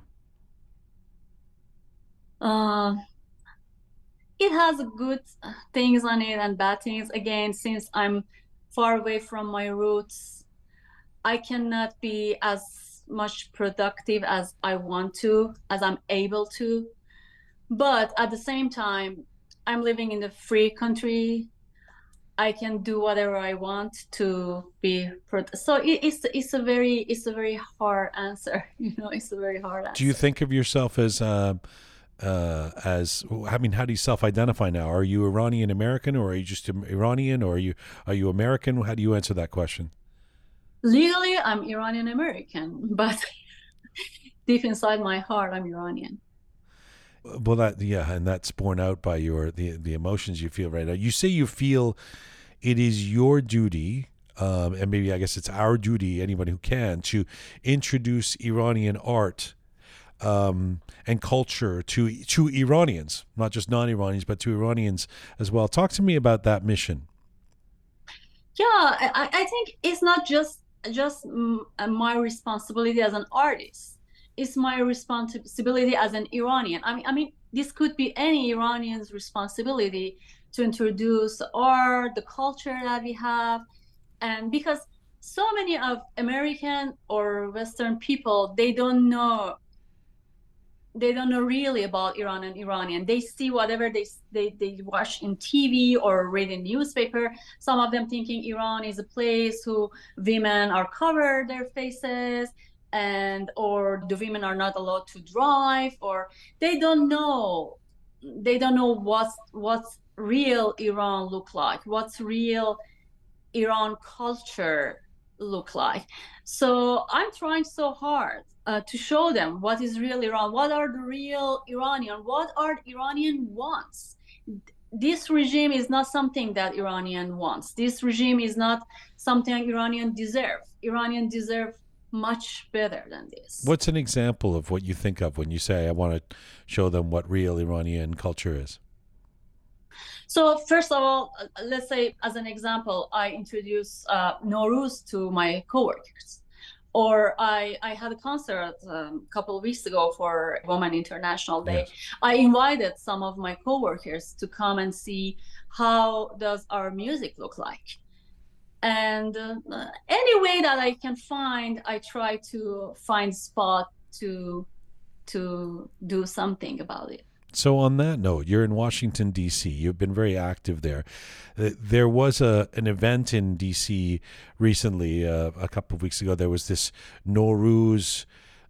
Uh, it has good things on it and bad things. Again, since I'm far away from my roots, I cannot be as much productive as I want to, as I'm able to. But at the same time, I'm living in a free country. I can do whatever I want to be pro- so it, it's it's a very it's a very hard answer you know it's a very hard answer Do you think of yourself as uh, uh, as I mean, how do you self-identify now? Are you Iranian American, or are you just Iranian, or are you are you American? How do you answer that question? legally i'm iranian american but deep inside my heart i'm iranian Well, that yeah, and that's borne out by your the the emotions you feel right now. You say you feel it is your duty, um, and maybe I guess it's our duty, anyone who can, to introduce Iranian art um, and culture to to Iranians, not just non-Iranians, but to Iranians as well. Talk to me about that mission. yeah i, I think it's not just just my responsibility as an artist it's my responsibility as an iranian i mean i mean this could be any iranian's responsibility to introduce art the culture that we have and because so many of american or western people they don't know they don't know really about Iran and Iranian. They see whatever they they, they watch in TV or read in newspaper. Some of them thinking Iran is a place who women are covered their faces and or the women are not allowed to drive or they don't know they don't know what's what's real Iran look like, what's real Iran culture look like. So I'm trying so hard uh, to show them what is real Iran, what are the real Iranian, what are Iranian wants. This regime is not something that Iranian wants. This regime is not something Iranian deserve. Iranian deserve much better than this. What's an example of what you think of when you say, "I want to show them what real Iranian culture is"? So first of all, uh, let's say as an example, I introduce uh, Nowruz to my coworkers, or I I had a concert um, a couple of weeks ago for Women International Day. Yes. I invited some of my coworkers to come and see how does our music look like, and uh, any way that I can find, I try to find spot to to do something about it. So on that note, you're in Washington D.C. You've been very active there. Uh, There was a an event in D.C. recently, uh, a couple of weeks ago. There was this Nowruz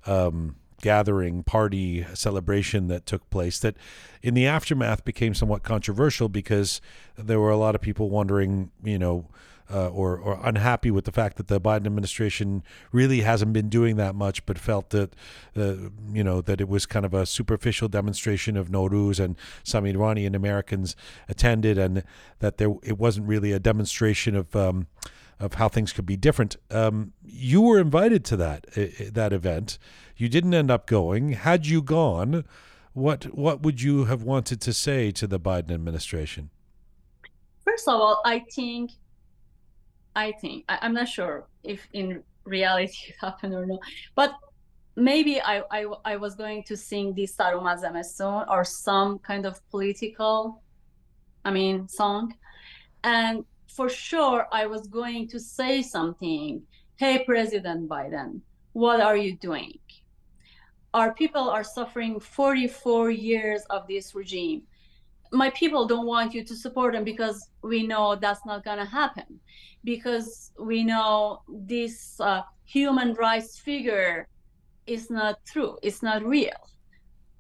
um, gathering, party, celebration that took place. That, in the aftermath, became somewhat controversial because there were a lot of people wondering, you know. Uh, or, or unhappy with the fact that the Biden administration really hasn't been doing that much, but felt that, uh, you know, that it was kind of a superficial demonstration of Nowruz, and some Iranian Americans attended, and that there it wasn't really a demonstration of um, of how things could be different. Um, you were invited to that uh, that event. You didn't end up going. Had you gone, what what would you have wanted to say to the Biden administration? First of all, I think, I think, I, I'm not sure if in reality it happened or not, but maybe I, I I was going to sing the Sarumazame song or some kind of political, I mean, song, and for sure I was going to say something. Hey, President Biden, what are you doing? Our people are suffering 44 years of this regime. My people don't want you to support them because we know that's not going to happen. Because we know this uh, human rights figure is not true, it's not real.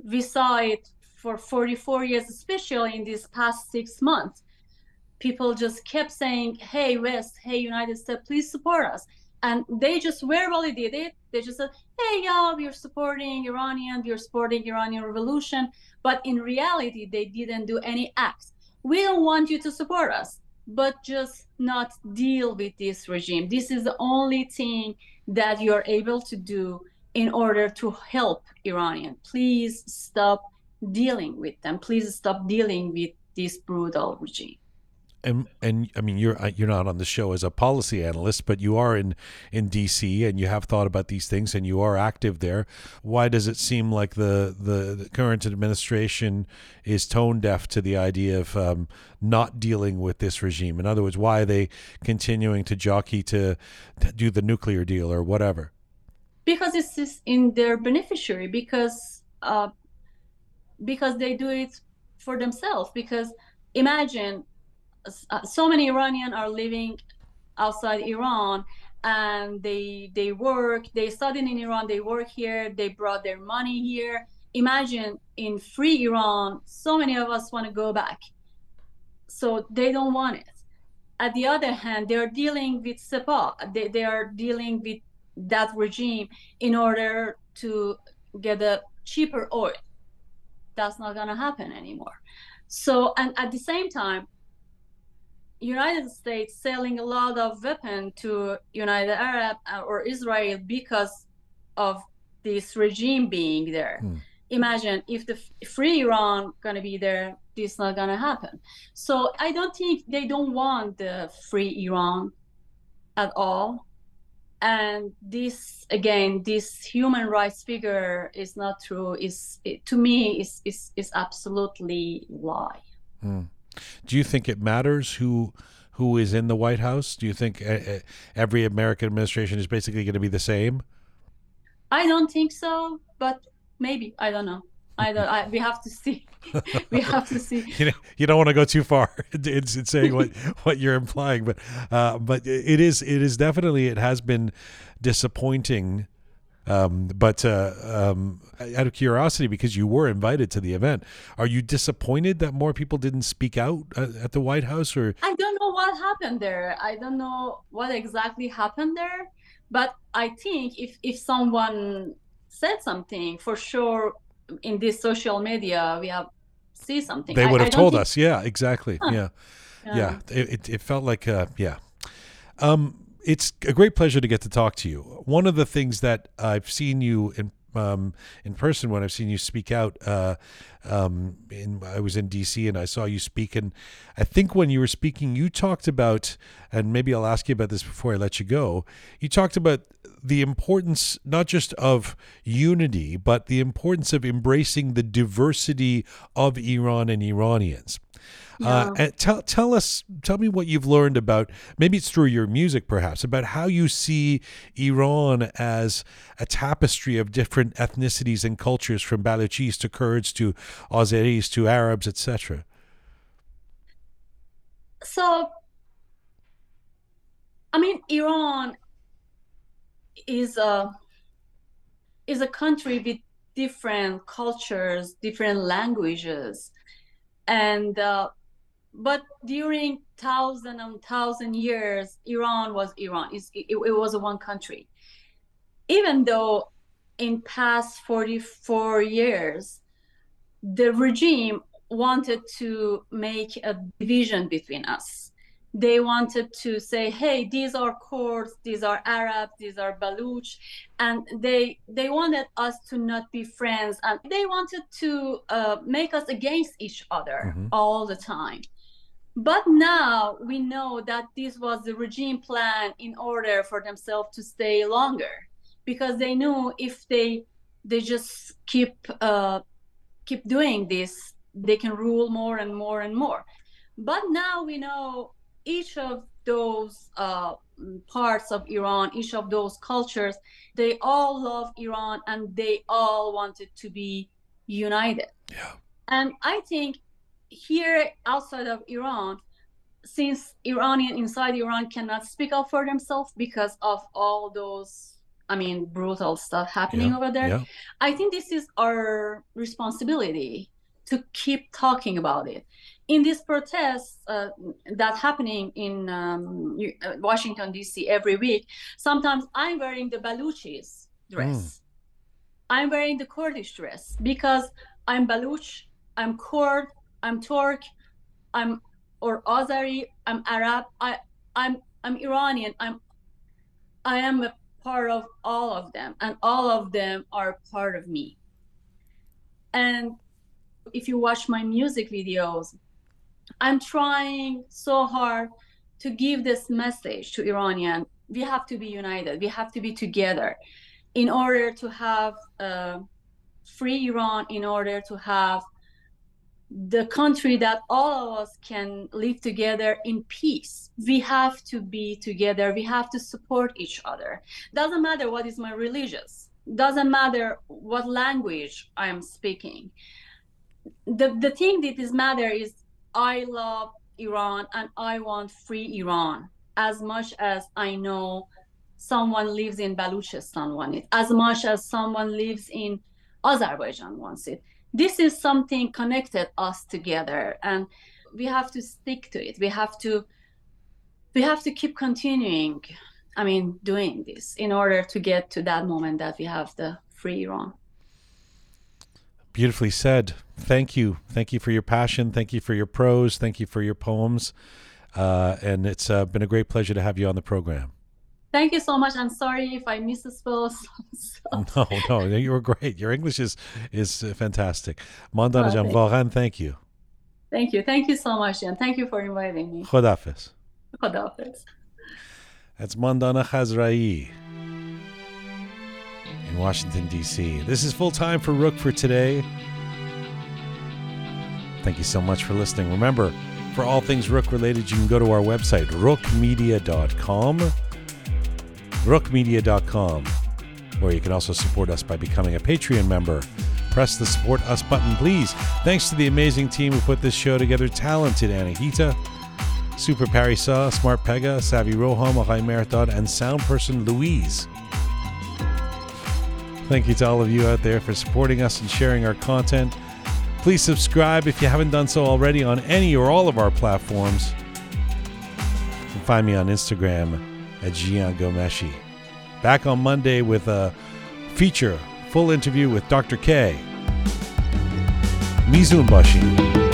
We saw it for 44 years, especially in these past six months. People just kept saying, hey, West, hey, United States, please support us. And they just verbally did it. They just said, hey, yeah, we're supporting Iranian, we're supporting Iranian revolution. But in reality, they didn't do any acts. We don't want you to support us, but just not deal with this regime. This is the only thing that you're able to do in order to help Iranian. Please stop dealing with them. Please stop dealing with this brutal regime. And and I mean you're uh, you're not on the show as a policy analyst, but you are in in D.C. and you have thought about these things and you are active there. Why does it seem like the the, the current administration is tone deaf to the idea of um, not dealing with this regime? In other words, why are they continuing to jockey to, to do the nuclear deal or whatever? because it's in their beneficiary because uh, because they do it for themselves because imagine uh, so many iranian are living outside iran and they they work they studied in iran they work here they brought their money here imagine in free iran so many of us want to go back so they don't want it at the other hand they're dealing with sepah they, they are dealing with that regime in order to get a cheaper oil. That's not going to happen anymore. So, and at the same time, United States selling a lot of weapon to United Arab uh, or Israel because of this regime being there. Hmm. Imagine if the free Iran going to be there, this not going to happen. So I don't think they don't want the free Iran at all and this again this human rights figure is not true is it, to me is is is absolutely lie hmm. Do you think it matters who who is in the white house do you think uh, every american administration is basically going to be the same i don't think so but maybe i don't know I don't. I, we have to see. we have to see. you, know, you don't want to go too far in, in saying what what you're implying, but uh, but it is it is definitely it has been disappointing. Um, but uh, um, out of curiosity, because you were invited to the event, are you disappointed that more people didn't speak out at, at the White House? Or I don't know what happened there. I don't know what exactly happened there. But I think if if someone said something, for sure in this social media we have see something they would have told think... us yeah exactly huh. yeah yeah, yeah. It, it felt like uh, yeah um it's a great pleasure to get to talk to you one of the things that i've seen you in um, in person when I've seen you speak out. Uh, um, in, I was in DC and I saw you speak, and I think when you were speaking, you talked about, and maybe I'll ask you about this before I let you go. You talked about the importance not just of unity, but the importance of embracing the diversity of Iran and Iranians. Uh, and tell tell us tell me what you've learned about maybe it's through your music perhaps about how you see Iran as a tapestry of different ethnicities and cultures from Baluchis to Kurds to Azeris to Arabs etc. So I mean Iran is a is a country with different cultures, different languages, and uh, but during thousand and thousand years, Iran was Iran. It, it, it was one country, even though in past 44 years, the regime wanted to make a division between us they wanted to say hey these are kurds these are arabs these are baluch and they they wanted us to not be friends and they wanted to uh, make us against each other mm-hmm. all the time but now we know that this was the regime plan in order for themselves to stay longer because they knew if they they just keep uh, keep doing this, they can rule more and more and more. But now we know each of those uh, parts of Iran, each of those cultures, they all love Iran and they all wanted to be united. Yeah. And I think here outside of Iran, since Iranian inside Iran cannot speak up for themselves because of all those, I mean, brutal stuff happening Yeah, over there, yeah. I think this is our responsibility to keep talking about it. In these protests uh, that happening in um, uh, Washington D.C. every week, sometimes I'm wearing the Baluchis dress. I'm wearing the Kurdish dress because I'm Baluch, I'm Kurd, I'm Turk, I'm or Azari, I'm Arab, I I'm I'm Iranian, I'm I am a part of all of them and all of them are part of me. And if you watch my music videos, I'm trying so hard to give this message to Iranian. We have to be united. We have to be together in order to have a free Iran, in order to have the country that all of us can live together in peace. We have to be together. We have to support each other. Doesn't matter what is my religious. Doesn't matter what language I am speaking. The the thing that is matter is I love Iran and I want free Iran as much as I know someone lives in Baluchistan wants it, as much as someone lives in Azerbaijan wants it. This is something connected us together, and we have to stick to it. We have to we have to keep continuing. I mean, doing this in order to get to that moment that we have the free Iran. Beautifully said. Thank you. Thank you for your passion. Thank you for your prose. Thank you for your poems. Uh, and it's uh, been a great pleasure to have you on the program. Thank you so much. I'm sorry if I some stuff. No, no, you were great. Your English is is uh, fantastic. Mandana Oh, thank- thank you. Thank you. Thank you so much, and thank you for inviting me. Khodafis. Khodafez. That's Mandana Khazraei in Washington, D.C. This is full time for Roqe for today. Thank you so much for listening. Remember, for all things Roqe related, you can go to our website, roqemedia.com. Roqemedia.com, where you can also support us by becoming a Patreon member. Press the support us button, please. Thanks to the amazing team who put this show together talented Anahita, Super Parisa, Smart Pegah, Savvy Roham, Arai Meritod, and sound person Louise. Thank you to all of you out there for supporting us and sharing our content. Please subscribe if you haven't done so already on any or all of our platforms. You can find me on Instagram at Jian Ghomeshi. Back on Monday with a feature full interview with Dr. K. Mizunbashi.